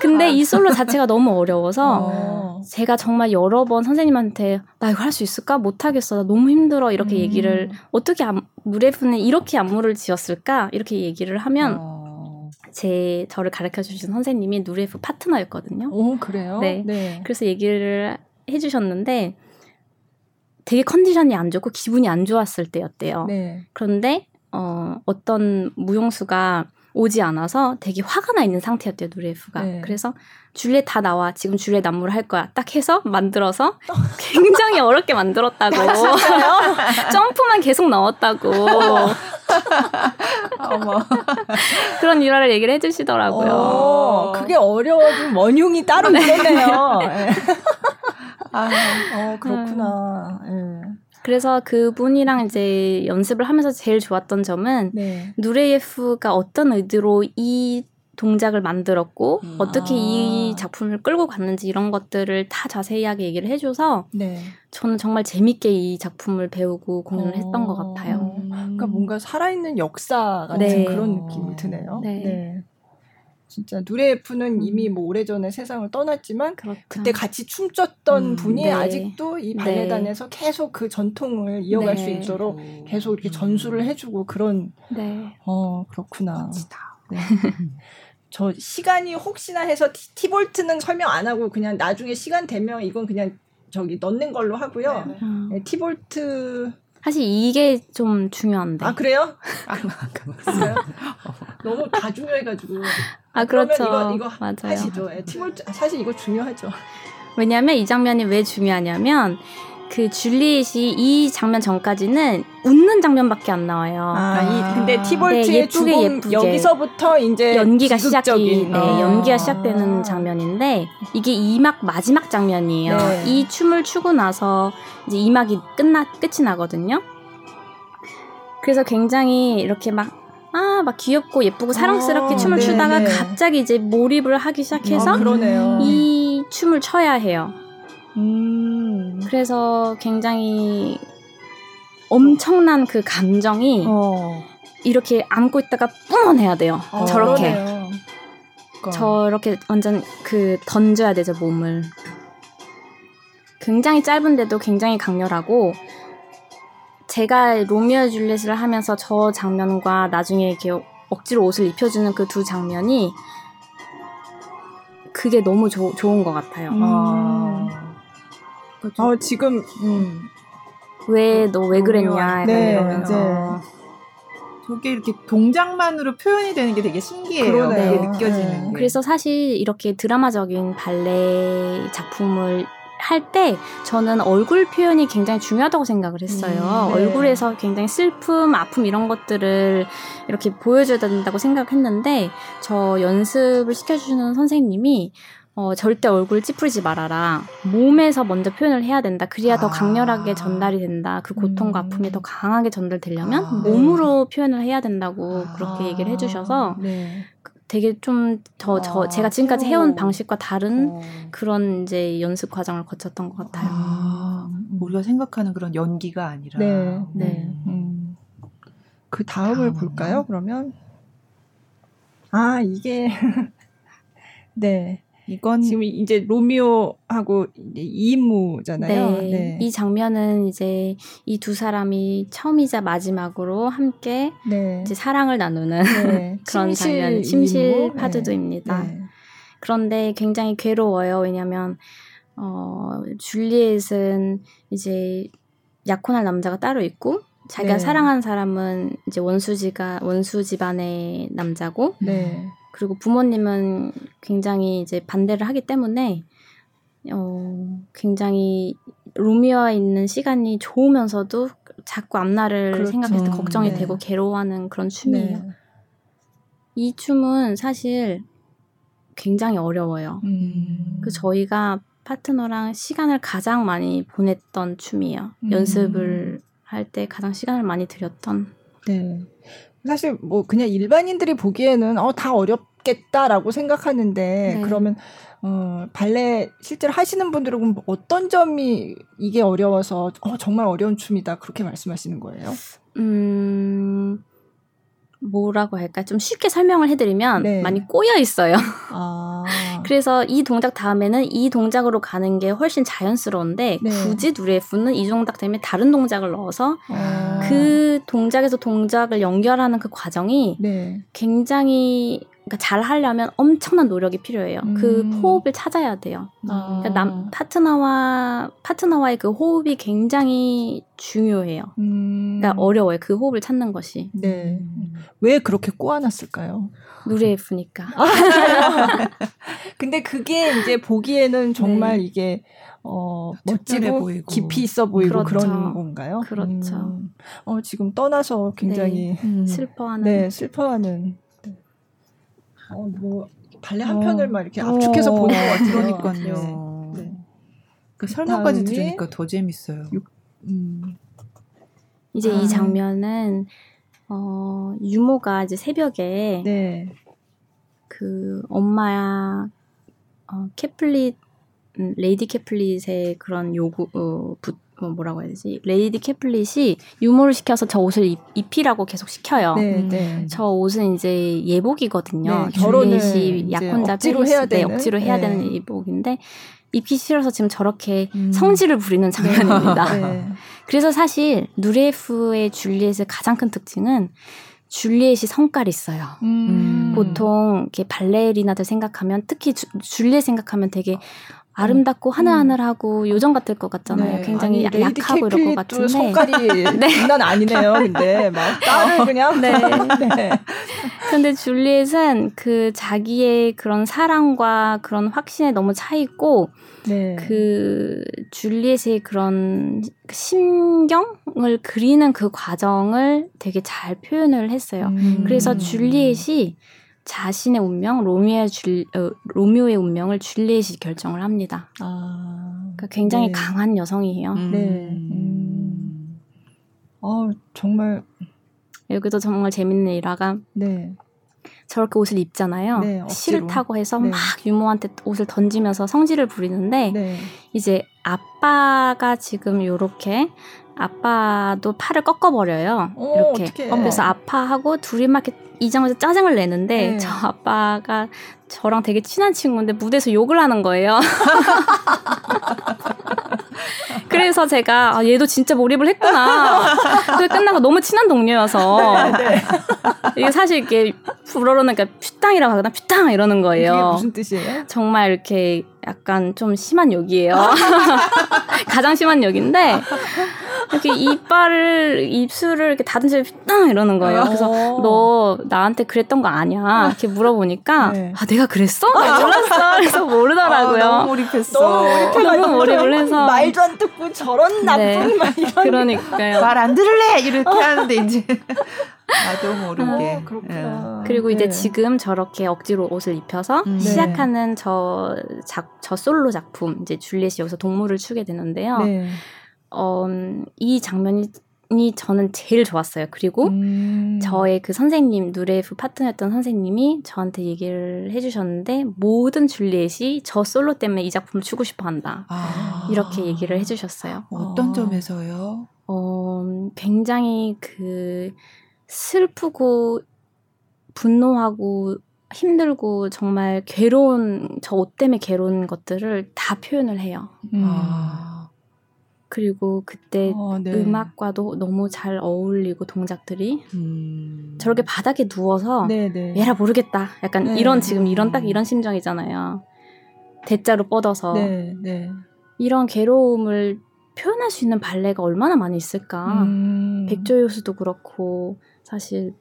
근데 이 솔로 자체가 너무 어려워서 어. 제가 정말 여러 번 선생님한테 나 이거 할 수 있을까? 못 하겠어. 나 너무 힘들어. 이렇게 음. 얘기를 어떻게 무레프는 이렇게 안무를 지었을까? 이렇게 얘기를 하면 어. 제 저를 가르쳐 주신 선생님이 누레프 파트너였거든요. 오, 그래요? 네. 네. 그래서 얘기를 해 주셨는데 되게 컨디션이 안 좋고 기분이 안 좋았을 때였대요. 네. 그런데 어, 어떤 무용수가 오지 않아서 되게 화가 나 있는 상태였대요 누레프가. 네. 그래서 줄리엣 다 나와 지금 줄리엣 안무를 할 거야 딱 해서 만들어서 굉장히 어렵게 만들었다고 점프만 계속 넣었다고 그런 일화를 얘기를 해주시더라고요. 오, 그게 어려워진 원흉이 따로 네. 있었네요. 네. 아, 어, 그렇구나. 음. 예. 그래서 그분이랑 이제 연습을 하면서 제일 좋았던 점은 네. 누레예프가 어떤 의도로 이 동작을 만들었고 음. 어떻게 아. 이 작품을 끌고 갔는지 이런 것들을 다 자세하게 얘기를 해줘서 네. 저는 정말 재밌게 이 작품을 배우고 공연을 어. 했던 것 같아요. 그러니까 뭔가 살아있는 역사 같은 네. 그런 느낌이 드네요. 네. 네. 진짜 누레프는 음. 이미 뭐 오래전에 세상을 떠났지만 그렇죠. 그때 같이 춤췄던 음, 분이 네. 아직도 이 네. 발레단에서 네. 계속 그 전통을 이어갈 네. 수 있도록 계속 이렇게 전수를 해주고 그런 네. 어 그렇구나. 네. 저 시간이 혹시나 해서 티, 티볼트는 설명 안 하고 그냥 나중에 시간 되면 이건 그냥 저기 넣는 걸로 하고요. 네, 티볼트 사실 이게 좀 중요한데. 아 그래요? 아, 그래요? 너무 다 중요해가지고. 아 그렇죠. 이거 이거 맞아요. 하시죠. 예, 팀을 사실 이거 중요하죠. 왜냐하면 이 장면이 왜 중요하냐면 그 줄리엣이 이 장면 전까지는 웃는 장면밖에 안 나와요. 아, 이, 근데 티볼트의 네, 예쁘게 예쁘게 여기서부터 이제 연기가 시작이 네, 아. 연기가 시작되는 장면인데 이게 2막 마지막 장면이에요. 네. 이 춤을 추고 나서 이제 2막이 끝나 끝이 나거든요. 그래서 굉장히 이렇게 막 아, 막 귀엽고 예쁘고 사랑스럽게 아, 춤을 네, 추다가 네. 갑자기 이제 몰입을 하기 시작해서 아, 이 춤을 춰야 해요. 음. 그래서 굉장히 엄청난 그 감정이 어. 이렇게 안고 있다가 뿜어내야 돼요. 어, 저렇게. 그러니까. 저렇게 완전 그 던져야 되죠, 몸을. 굉장히 짧은데도 굉장히 강렬하고 제가 로미오 줄리엣을 하면서 저 장면과 나중에 이렇게 억지로 옷을 입혀주는 그 두 장면이 그게 너무 조, 좋은 것 같아요. 음. 아. 어, 지금 음. 왜너왜 그랬냐 네, 이러면서 저게 이렇게 동작만으로 표현이 되는 게 되게 신기해요. 그게 느껴지는 네. 게. 그래서 사실 이렇게 드라마적인 발레 작품을 할 때 저는 얼굴 표현이 굉장히 중요하다고 생각을 했어요. 음, 네. 얼굴에서 굉장히 슬픔, 아픔 이런 것들을 이렇게 보여줘야 된다고 생각했는데 저 연습을 시켜주는 선생님이 어, 절대 얼굴 찌푸리지 말아라. 몸에서 먼저 표현을 해야 된다. 그래야 아. 더 강렬하게 전달이 된다. 그 고통과 음. 아픔이 더 강하게 전달되려면 아. 몸으로 표현을 해야 된다고 아. 그렇게 얘기를 해주셔서 네. 되게 좀더 저, 아. 제가 지금까지 해온 방식과 다른 어. 그런 이제 연습 과정을 거쳤던 것 같아요. 아. 우리가 생각하는 그런 연기가 아니라. 네. 네. 음. 그 다음을 볼까요? 그러면 아 이게 네. 이건 지금 이제 로미오하고 이제 2인무잖아요. 네. 네. 이 장면은 이제 이 두 사람이 처음이자 마지막으로 함께 네. 이제 사랑을 나누는 네. 그런 침실 장면, 침실 파두두입니다. 네. 그런데 굉장히 괴로워요. 왜냐하면 어, 줄리엣은 이제 약혼할 남자가 따로 있고 자기가 네. 사랑한 사람은 이제 원수지가 원수 집안의 남자고 네. 그리고 부모님은 굉장히 이제 반대를 하기 때문에 어 굉장히 로미오와 있는 시간이 좋으면서도 자꾸 앞날을 그렇죠. 생각했을 때 걱정이 네. 되고 괴로워하는 그런 춤이에요. 네. 이 춤은 사실 굉장히 어려워요. 음. 그 저희가 파트너랑 시간을 가장 많이 보냈던 춤이에요. 음. 연습을 할 때 가장 시간을 많이 들였던. 네. 사실 뭐 그냥 일반인들이 보기에는 어 다 어렵겠다라고 생각하는데 네. 그러면 어 발레 실제로 하시는 분들은 어떤 점이 이게 어려워서 어 정말 어려운 춤이다 그렇게 말씀하시는 거예요? 음 뭐라고 할까 좀 쉽게 설명을 해드리면 네. 많이 꼬여 있어요. 아. 그래서 이 동작 다음에는 이 동작으로 가는 게 훨씬 자연스러운데 네. 굳이 누레프는 이 동작 때문에 다른 동작을 넣어서 아. 그 동작에서 동작을 연결하는 그 과정이 네. 굉장히 그러니까 잘 하려면 엄청난 노력이 필요해요. 그 음. 그 호흡을 찾아야 돼요. 아. 그러니까 남 파트너와 파트너와의 그 호흡이 굉장히 중요해요. 음. 그러니까 어려워요. 그 호흡을 찾는 것이. 네. 왜 그렇게 꼬아놨을까요? 노래 예쁘니까. 근데 그게 이제 보기에는 정말 네. 이게 어, 멋지고 보이고. 깊이 있어 보이고 그렇죠. 그런 건가요? 그렇죠. 음. 어, 지금 떠나서 굉장히 네. 음. 슬퍼하는. 네, 슬퍼하는. 어, 뭐 발레 한 어. 편을 막 이렇게 압축해서 어. 보는 것 같아요. 그러니까요. 네. 네. 그 설명까지 들으니까 더 재밌어요. 음. 이제 아. 이 장면은 어, 유모가 이제 새벽에 네. 그 엄마야 어, 캐플릿 음, 레이디 캐플릿의 그런 요구 어, 부, 어, 뭐라고 해야 되지? 레이디 캐플릿이 유모를 시켜서 저 옷을 입, 입히라고 계속 시켜요. 네, 음. 네. 저 옷은 이제 예복이거든요. 네, 결혼을 약혼자 억지로 해야 되는 억지로 해야 네. 되는 예복인데 입기 싫어서 지금 저렇게 음. 성질을 부리는 네. 장면입니다. 네. 그래서 사실 누레프의 줄리엣의 가장 큰 특징은 줄리엣이 성깔이 있어요. 음. 보통 이렇게 발레리나들 생각하면 특히 주, 줄리엣 생각하면 되게 아름답고 음. 하늘하늘하고 요정 같을 것 같잖아요. 네. 굉장히 아니, 약하고 이럴 것 같은데 성깔이 네. 장난 아니네요. 근데 막 딸을 그냥 네. 네. 근데 줄리엣은 그 자기의 그런 사랑과 그런 확신에 너무 차 있고 네. 그 줄리엣의 그런 심경을 그리는 그 과정을 되게 잘 표현을 했어요. 음. 그래서 줄리엣이 자신의 운명, 로미오의, 줄, 어, 로미오의 운명을 줄리엣이 결정을 합니다. 아, 그러니까 굉장히 네. 강한 여성이에요. 음. 네. 음. 어, 정말. 여기도 정말 재밌는 일화가 네. 저렇게 옷을 입잖아요. 네, 싫다고 해서 네. 막 유모한테 옷을 던지면서 성질을 부리는데 네. 이제 아빠가 지금 요렇게 아빠도 팔을 꺾어버려요. 오, 이렇게. 어떡해. 그래서 아파하고 둘이 막 이렇게 이 장면에서 짜증을 내는데 네. 저 아빠가 저랑 되게 친한 친구인데 무대에서 욕을 하는 거예요. 그래서 제가 아, 얘도 진짜 몰입을 했구나. 그 끝나고 너무 친한 동료여서 네, 네. 이게 사실 이게 불어로는 그러니까 퓨땅이라고 하거나 퓨땅 이러는 거예요. 이게 무슨 뜻이에요? 정말 이렇게 약간 좀 심한 욕이에요. 가장 심한 욕인데 이렇게 이빨을 입술을 이렇게 닫은 채땅 이러는 거예요. 그래서 어. 너 나한테 그랬던 거 아니야? 이렇게 물어보니까 네. 아 내가 그랬어? 나 몰랐어. 그래서 모르더라고요. 아, 너무 몰입했어. 너무 몰입을 해서 말도 안 듣고 저런 나쁜 네. 말 이런. 그러니까요. 말 안 들을래 이렇게 하는데 이제 나도 모르게. 어, 그렇구나. 네. 그리고 이제 네. 지금 저렇게 억지로 옷을 입혀서 음. 시작하는 저, 작, 저 솔로 작품, 이제 줄리엣이 여기서 동물을 추게 되는데요. 네. 어, 이 장면이 저는 제일 좋았어요. 그리고 음. 저의 그 선생님, 누레프 파트너였던 선생님이 저한테 얘기를 해주셨는데, 모든 줄리엣이 저 솔로 때문에 이 작품을 추고 싶어 한다. 아. 이렇게 얘기를 해주셨어요. 어떤 어. 점에서요? 어, 굉장히 그, 슬프고 분노하고 힘들고 정말 괴로운 저 옷 때문에 괴로운 것들을 다 표현을 해요. 음. 아. 그리고 그때 어, 네. 음악과도 너무 잘 어울리고 동작들이 음. 저렇게 바닥에 누워서 네, 네. 얘라 모르겠다. 약간 네. 이런 지금 이런 딱 이런 심정이잖아요. 대자로 뻗어서 네, 네. 이런 괴로움을 표현할 수 있는 발레가 얼마나 많이 있을까. 음. 백조요수도 그렇고 사실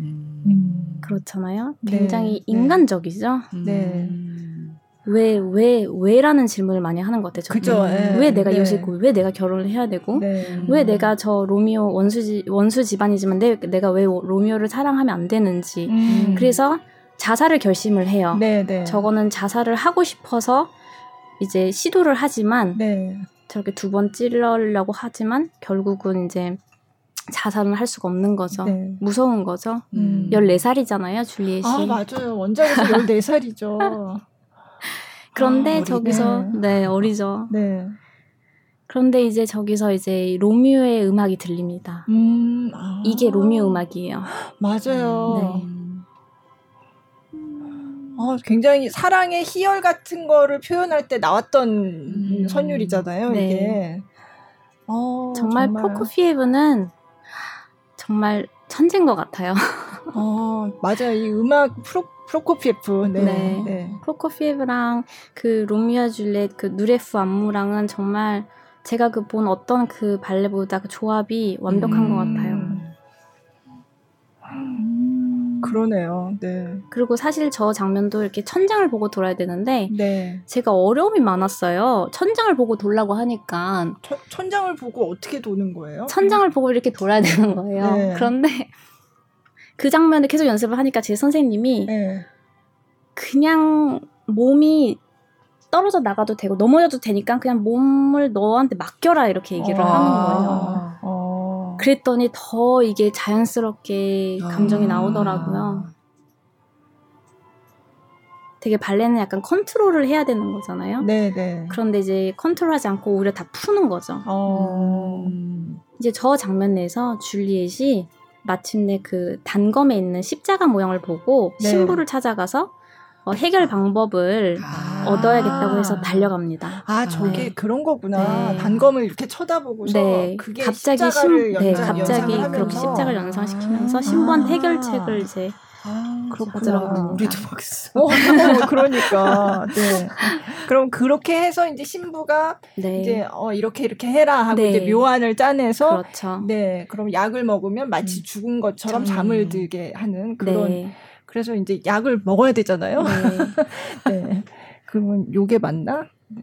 음. 그렇잖아요. 네. 굉장히 네. 인간적이죠. 네. 왜, 왜, 왜라는 질문을 많이 하는 것 같아요. 그죠. 네. 왜 내가 네. 이웃이고, 왜 내가 결혼을 해야 되고, 네. 왜 내가 저 로미오 원수, 원수 집안이지만 내, 내가 왜 로미오를 사랑하면 안 되는지. 음. 그래서 자살을 결심을 해요. 네, 네. 저거는 자살을 하고 싶어서 이제 시도를 하지만, 네. 저렇게 두 번 찔러려고 하지만, 결국은 이제 자살은 할 수가 없는 거죠. 네. 무서운 거죠. 음. 14살이잖아요, 줄리엣이. 아, 맞아요. 원작에서 14살이죠. 그런데 아, 저기서 네. 네, 어리죠. 네. 그런데 이제 저기서 이제 로미오의 음악이 들립니다. 음, 아. 이게 로미오 음악이에요. 맞아요. 네. 어, 굉장히 사랑의 희열 같은 거를 표현할 때 나왔던 음. 선율이잖아요, 네. 이게. 어, 정말, 정말 프로코피에브는 정말 천재인 것 같아요. 어, 맞아요. 이 음악 프로, 프로코피에프. 네. 네. 네. 프로코피에프랑 그 로미오 줄렛 그 누레프 안무랑은 정말 제가 그 본 어떤 그 발레보다 그 조합이 완벽한 음. 것 같아요. 그러네요. 네. 그리고 사실 저 장면도 이렇게 천장을 보고 돌아야 되는데 네. 제가 어려움이 많았어요. 천장을 보고 돌라고 하니까 천, 천장을 보고 어떻게 도는 거예요? 천장을 보고 이렇게 돌아야 되는 거예요. 네. 그런데 그 장면을 계속 연습을 하니까 제 선생님이 네. 그냥 몸이 떨어져 나가도 되고 넘어져도 되니까 그냥 몸을 너한테 맡겨라 이렇게 얘기를 아~ 하는 거예요. 그랬더니 더 이게 자연스럽게 감정이 아. 나오더라고요. 되게 발레는 약간 컨트롤을 해야 되는 거잖아요. 네네. 네. 그런데 이제 컨트롤하지 않고 오히려 다 푸는 거죠. 어... 음. 이제 저 장면 내에서 줄리엣이 마침내 그 단검에 있는 십자가 모양을 보고 네. 신부를 찾아가서 어, 해결 방법을 아~ 얻어야겠다고 해서 달려갑니다. 아, 저게 네. 그런 거구나. 네. 단검을 이렇게 쳐다보고서 네. 그게 갑자기 신, 네, 갑자기 그렇게 십자가를 연상시키면서 아~ 신부한 해결책을 이제 아, 그렇구나. 우리도 막 어, 그러니까. 네. 그럼 그렇게 해서 이제 신부가 네. 이제 어 이렇게 이렇게 해라 하고 네. 이제 묘안을 짜내서 그렇죠. 네. 그럼 약을 먹으면 마치 음. 죽은 것처럼 잠을 들게 하는 그런 네. 그래서 이제 약을 먹어야 되잖아요. 네. 네. 그러면 요게 맞나? 네.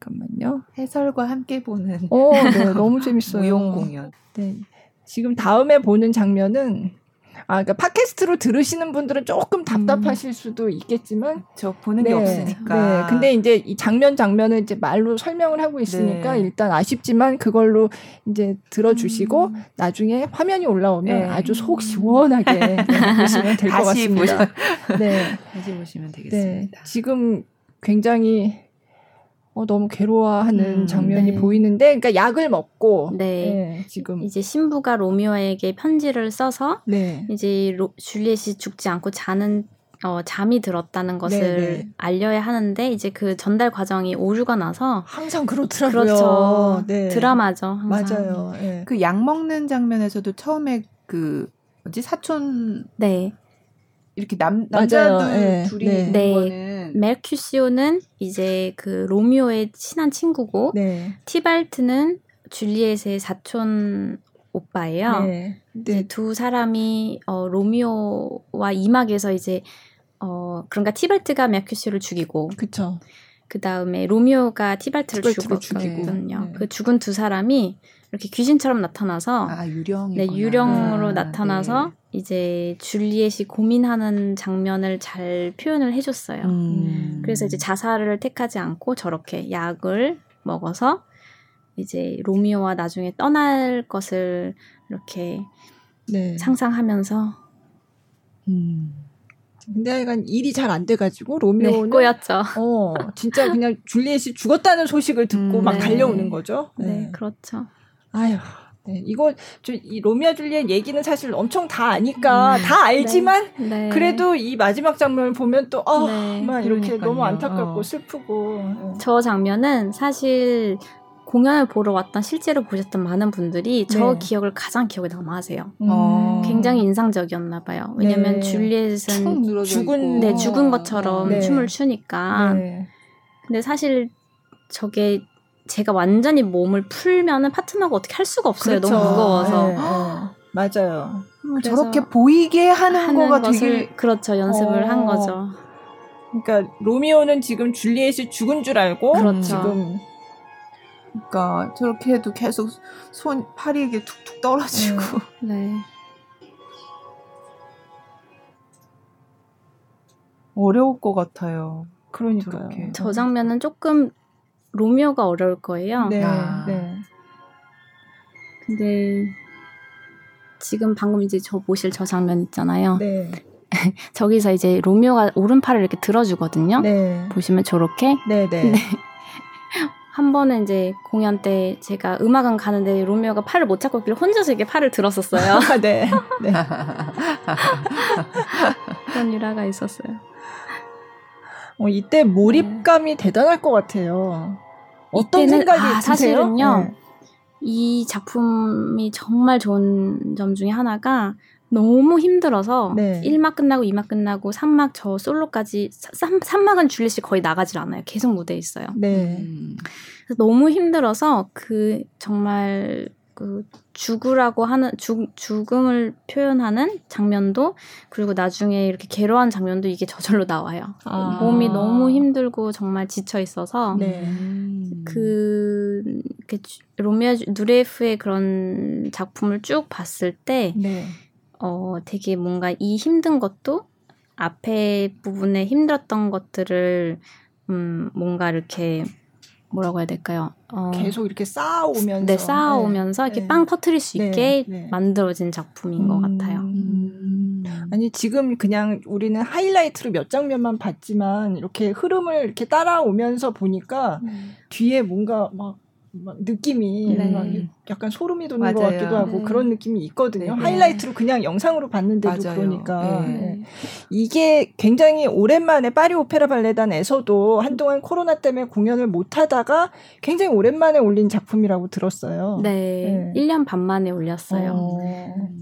잠깐만요. 해설과 함께 보는. 어, 네. 너무 재밌어요. 무용 공연. 네. 지금 다음에 보는 장면은 아, 그러니까 팟캐스트로 들으시는 분들은 조금 답답하실 음. 수도 있겠지만 저 보는 네, 게 없으니까. 네. 근데 이제 이 장면 장면을 이제 말로 설명을 하고 있으니까 네. 일단 아쉽지만 그걸로 이제 들어주시고 음. 나중에 화면이 올라오면 네. 아주 속 시원하게 네, 보시면 될 것 같습니다. 보셔. 네. 다시 보시면 되겠습니다. 네. 지금 굉장히 어, 너무 괴로워하는 음, 장면이 네. 보이는데, 그러니까 약을 먹고, 네. 네. 지금 이제 신부가 로미오에게 편지를 써서 네. 이제 로, 줄리엣이 죽지 않고 자는 어, 잠이 들었다는 것을 네네. 네. 알려야 하는데 이제 그 전달 과정이 오류가 나서 항상 그렇더라고요. 그렇죠. 네. 드라마죠. 항상. 맞아요. 네. 그약 먹는 장면에서도 처음에 그 뭐지 사촌 네. 이렇게 남 남자들 네. 둘이 네. 있는 네. 거는 멜큐시오는 이제 그 로미오의 친한 친구고 네. 티발트는 줄리엣의 사촌 오빠예요. 네. 네. 두 사람이 어, 로미오와 이막에서 이제 어 그러니까 티발트가 메큐시를 죽이고 그쵸. 그 다음에 로미오가 티발트를, 티발트를 죽었거든요. 네. 그 죽은 두 사람이 이렇게 귀신처럼 나타나서 아, 유령 네, 유령으로 아, 나타나서 네. 이제 줄리엣이 고민하는 장면을 잘 표현을 해줬어요. 음. 그래서 이제 자살을 택하지 않고 저렇게 약을 먹어서 이제 로미오와 나중에 떠날 것을 이렇게 네. 상상하면서 음. 근데 약간 일이 잘 안 돼가지고 로미오는 네, 꼬였죠. 어 진짜 그냥 줄리엣이 죽었다는 소식을 듣고 음, 막 네. 달려오는 거죠. 네, 네 그렇죠. 아유. 네, 이거 이 로미오 줄리엣 얘기는 사실 엄청 다 아니까 음, 다 알지만 네, 네. 그래도 이 마지막 장면을 보면 또막 어, 네, 이렇게 그러니까요. 너무 안타깝고 어. 슬프고 네. 저 장면은 사실 공연을 보러 왔던 실제로 보셨던 많은 분들이 저 네. 기억을 가장 기억에 남아하세요. 음. 굉장히 인상적이었나 봐요. 왜냐면 네. 줄리엣은 죽은 네 죽은 것처럼 네. 춤을 추니까. 네. 근데 사실 저게 제가 완전히 몸을 풀면은 파트너가 어떻게 할 수가 없어요. 그렇죠. 너무 무거워서. 네, 네. 맞아요. 저렇게 보이게 하는, 하는 거가 되게 그렇죠 연습을 어. 한 거죠. 그러니까 로미오는 지금 줄리엣이 죽은 줄 알고 그렇죠. 지금 그러니까 저렇게 해도 계속 손 팔이 이게 툭툭 떨어지고. 네. 네. 어려울 것 같아요. 그러니까요. 저 장면은 조금 로미오가 어려울 거예요. 네. 아. 네. 근데 지금 방금 이제 저 보실 저 장면 있잖아요. 네. 저기서 이제 로미오가 오른팔을 이렇게 들어주거든요. 네. 보시면 저렇게. 네, 네. 네. 한 번은 이제 공연 때 제가 음악은 가는데 로미오가 팔을 못 잡고 있길래 혼자서 이렇게 팔을 들었었어요. 네. 네. 그런 일화가 있었어요. 어, 이때 몰입감이 네. 대단할 것 같아요. 어떤 생각이 아, 드세요? 사실은요. 네. 이 작품이 정말 좋은 점 중에 하나가 너무 힘들어서 네. 1막 끝나고 2막 끝나고 3막 저 솔로까지 3, 3막은 줄리 씨 거의 나가질 않아요. 계속 무대에 있어요. 네. 음. 너무 힘들어서 그 정말 그 죽으라고 하는 죽 죽음을 표현하는 장면도 그리고 나중에 이렇게 괴로운 장면도 이게 저절로 나와요. 아. 몸이 너무 힘들고 정말 지쳐 있어서 네. 그 로미오 누레프의 그런 작품을 쭉 봤을 때 네. 어, 되게 뭔가 이 힘든 것도 앞에 부분에 힘들었던 것들을 음, 뭔가 이렇게 뭐라고 해야 될까요? 어, 계속 이렇게 쌓아오면서 네, 쌓아오면서 네. 이렇게 네. 빵 터트릴 수 네. 있게 네. 만들어진 작품인 음, 것 같아요. 음. 아니 지금 그냥 우리는 하이라이트로 몇 장면만 봤지만 이렇게 흐름을 이렇게 따라오면서 보니까 음. 뒤에 뭔가 막 느낌이 네. 막 약간 소름이 돋는 맞아요. 것 같기도 하고 네. 그런 느낌이 있거든요. 네. 하이라이트로 그냥 영상으로 봤는데도 맞아요. 그러니까 네. 네. 이게 굉장히 오랜만에 파리 오페라 발레단에서도 한동안 코로나 때문에 공연을 못 하다가 굉장히 오랜만에 올린 작품이라고 들었어요. 네, 1년 반 만에 올렸어요. 어.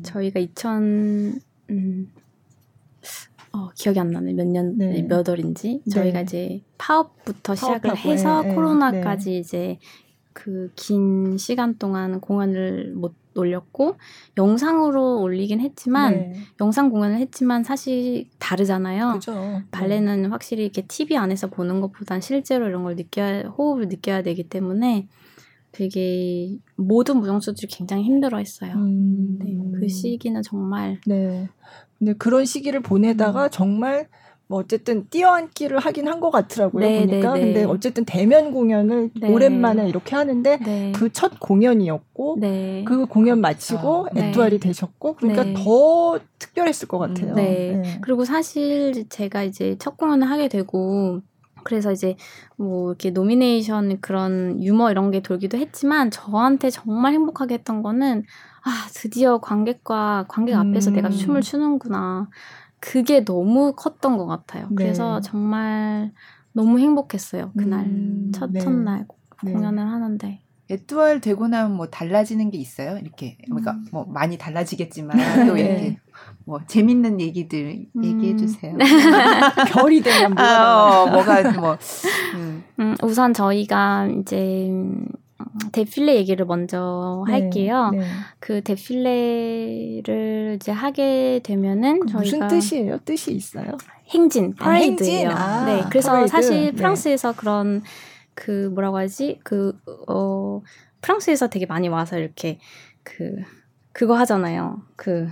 저희가 2000 음, 어, 기억이 안 나네. 몇 년, 네. 몇 월인지. 저희가 이제 파업부터 시작을 해서 코로나까지 이제 그 긴 시간 동안 공연을 못 올렸고 영상으로 올리긴 했지만 네. 영상 공연을 했지만 사실 다르잖아요. 그죠. 발레는 네. 확실히 이렇게 TV 안에서 보는 것보단 실제로 이런 걸 느껴야 호흡을 느껴야 되기 때문에 되게 모든 무용수들이 굉장히 힘들어했어요. 음. 네, 그 시기는 정말 네. 근데 그런 시기를 보내다가 음. 정말 뭐 어쨌든 뛰어앉기를 하긴 한 것 같더라고요 네, 보니까 네, 네. 근데 어쨌든 대면 공연을 네. 오랜만에 이렇게 하는데 네. 그첫 공연이었고 네. 그 공연 마치고 아, étoile이 되셨고 그러니까 더 특별했을 것 같아요. 그리고 사실 제가 이제 첫 공연을 하게 되고 그래서 이제 뭐 이렇게 nomination 그런 루머 이런 게 돌기도 했지만 저한테 정말 행복하게 했던 거는 아 드디어 관객과 관객 앞에서 음. 내가 춤을 추는구나. 그게 너무 컸던 것 같아요. 네. 그래서 정말 너무 행복했어요. 그날 음, 첫 네. 첫날 네. 공연을 하는데. étoile 되고 나면 뭐 달라지는 게 있어요? 이렇게 그러니까 음. 뭐 많이 달라지겠지만 네. 또 이렇게 뭐 재밌는 얘기들 음. 얘기해 주세요. 별이 되면 뭐가 아, 어, 뭐가 뭐 음. 음, 우선 저희가 이제 défilé 얘기를 먼저 네, 할게요. 네. 그 défilé를 이제 하게 되면은 그 저희가 무슨 뜻이에요? 뜻이 있어요? 행진, 퍼레이드예요. 아, 네, 그래서 퍼레이드? 사실 네. 프랑스에서 네. 그런 그 뭐라고 하지? 그어 프랑스에서 되게 많이 와서 이렇게 그 그거 하잖아요. 그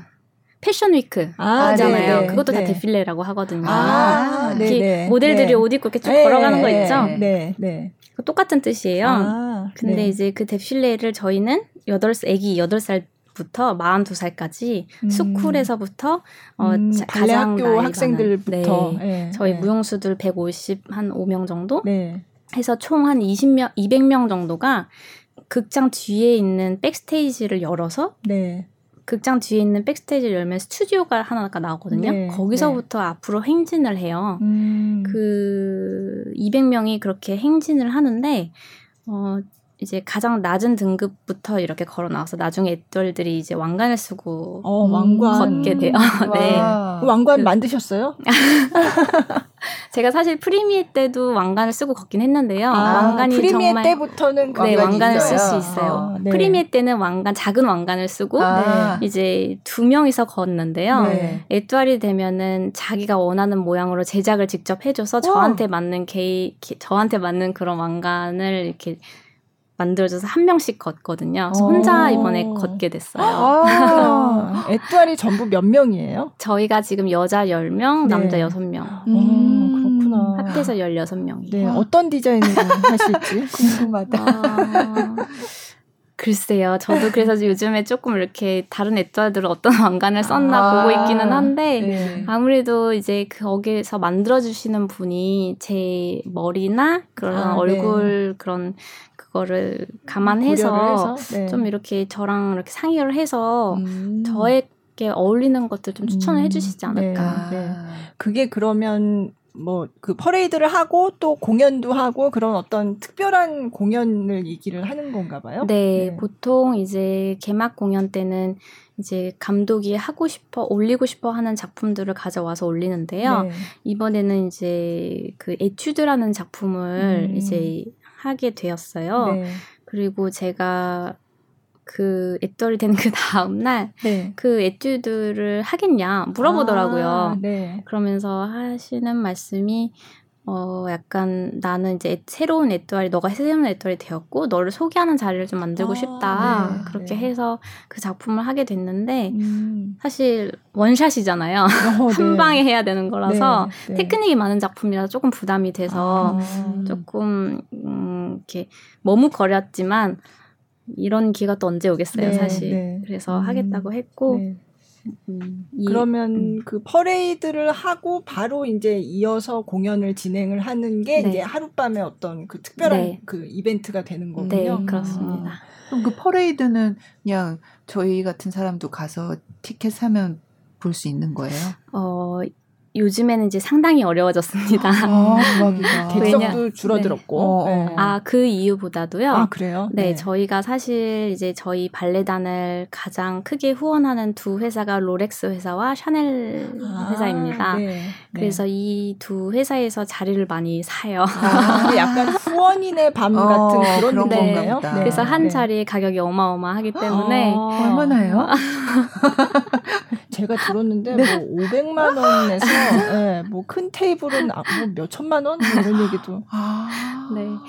패션 위크 아, 하잖아요. 네, 그것도 네. 다 데필레라고 하거든요. 아, 네, 모델들이 옷 입고 이렇게 쭉 걸어가는 거 있죠? 네, 네. 똑같은 뜻이에요. 아, 근데 네. 이제 그 데필레를 저희는 여덟 애기 여덟 살부터 마흔두 살까지 음. 스쿨에서부터 어 음, 가장 학교 학생들부터 네. 네. 저희 네. 무용수들 150한 5명 정도 네. 해서 총 한 20명 200명 정도가 극장 뒤에 있는 백스테이지를 열어서 네. 극장 뒤에 있는 백스테이지를 열면 스튜디오가 하나가 나오거든요. 네, 거기서부터 네. 앞으로 행진을 해요. 음. 그 200명이 그렇게 행진을 하는데 어 이제 가장 낮은 등급부터 이렇게 걸어 나와서 나중에 애들들이 이제 왕관을 쓰고 어, 왕관. 걷게 돼요. 네. 왕관 그, 만드셨어요? 제가 사실 프리미에 때도 왕관을 쓰고 걷긴 했는데요. 아, 왕관이 프리미에 정말 때부터는 네, 왕관을 쓸 수 있어요. 아, 네. 프리미에 때는 왕관 작은 왕관을 쓰고 아. 이제 두 명이서 걷는데요. 네. 에뚜알이 되면은 자기가 원하는 모양으로 제작을 직접 해줘서 저한테 맞는 게 저한테 맞는 그런 왕관을 이렇게 만들어져서 한 명씩 걷거든요. 그래서 혼자 어. 이번에 걷게 됐어요. 아, 애뚜알이 전부 몇 명이에요? 저희가 지금 여자 10명, 네. 남자 6명. 음, 그렇구나. 합해서 16명이에요. 네, 어떤 디자인을 하실지 궁금하다. 아, 글쎄요. 저도 그래서 요즘에 조금 이렇게 다른 애뚜알들은 어떤 왕관을 썼나 아, 보고 있기는 한데 네. 아무래도 이제 거기에서 만들어 주시는 분이 제 머리나 그런 아, 얼굴 네. 그런 그 거를 감안해서 네. 좀 이렇게 저랑 이렇게 상의를 해서 음. 저에게 어울리는 것들 좀 추천을 음. 해주시지 않을까. 네. 네. 그게 그러면 뭐그 퍼레이드를 하고 또 공연도 하고 그런 어떤 특별한 공연을 얘기를 하는 건가 봐요. 네, 네, 보통 이제 개막 공연 때는 이제 감독이 하고 싶어 올리고 싶어 하는 작품들을 가져와서 올리는데요. 네. 이번에는 이제 그 에튜드라는 작품을 음. 이제 하게 되었어요. 네. 그리고 제가 그 애떨이 되는 그 다음날 네. 그 에튜드를 하겠냐 물어보더라고요. 아, 네. 그러면서 하시는 말씀이 어, 약간 나는 이제 새로운 애뚜알이 너가 새로운 애뚜알이 되었고 너를 소개하는 자리를 좀 만들고 아, 싶다. 네, 그렇게 네. 해서 그 작품을 하게 됐는데 음. 사실 원샷이잖아요. 어, 한 네. 방에 해야 되는 거라서 네, 네. 테크닉이 많은 작품이라 조금 부담이 돼서 아. 조금 음, 이렇게 머뭇거렸지만 이런 기회가 또 언제 오겠어요, 네, 사실. 그래서 음. 하겠다고 했고 음, 그러면 음. 그 퍼레이드를 하고 바로 이제 이어서 공연을 진행을 하는 게 네. 이제 하룻밤에 어떤 그 특별한 네. 그 이벤트가 되는 거군요. 네, 그렇습니다. 아. 그럼 그 퍼레이드는 그냥 저희 같은 사람도 가서 티켓 사면 볼 수 있는 거예요? 어, 요즘에는 이제 상당히 어려워졌습니다. 아, 객석도 줄어들었고. 네. 네. 아, 그 이유보다도요. 아, 그래요? 네, 네, 저희가 사실 이제 저희 발레단을 가장 크게 후원하는 두 회사가 롤렉스 회사와 샤넬 아, 회사입니다. 네. 네. 그래서 이 두 회사에서 자리를 많이 사요. 아, 약간 후원인의 밤 어, 같은 어, 그런, 그런 건가요? 네. 그래서 한 자리 가격이 어마어마하기 때문에 아, 얼마나요? 제가 들었는데 뭐 500만 원에서 네, 뭐큰 테이블은 아, 뭐몇 천만 원 뭐 이런 얘기도. 아, 네. 못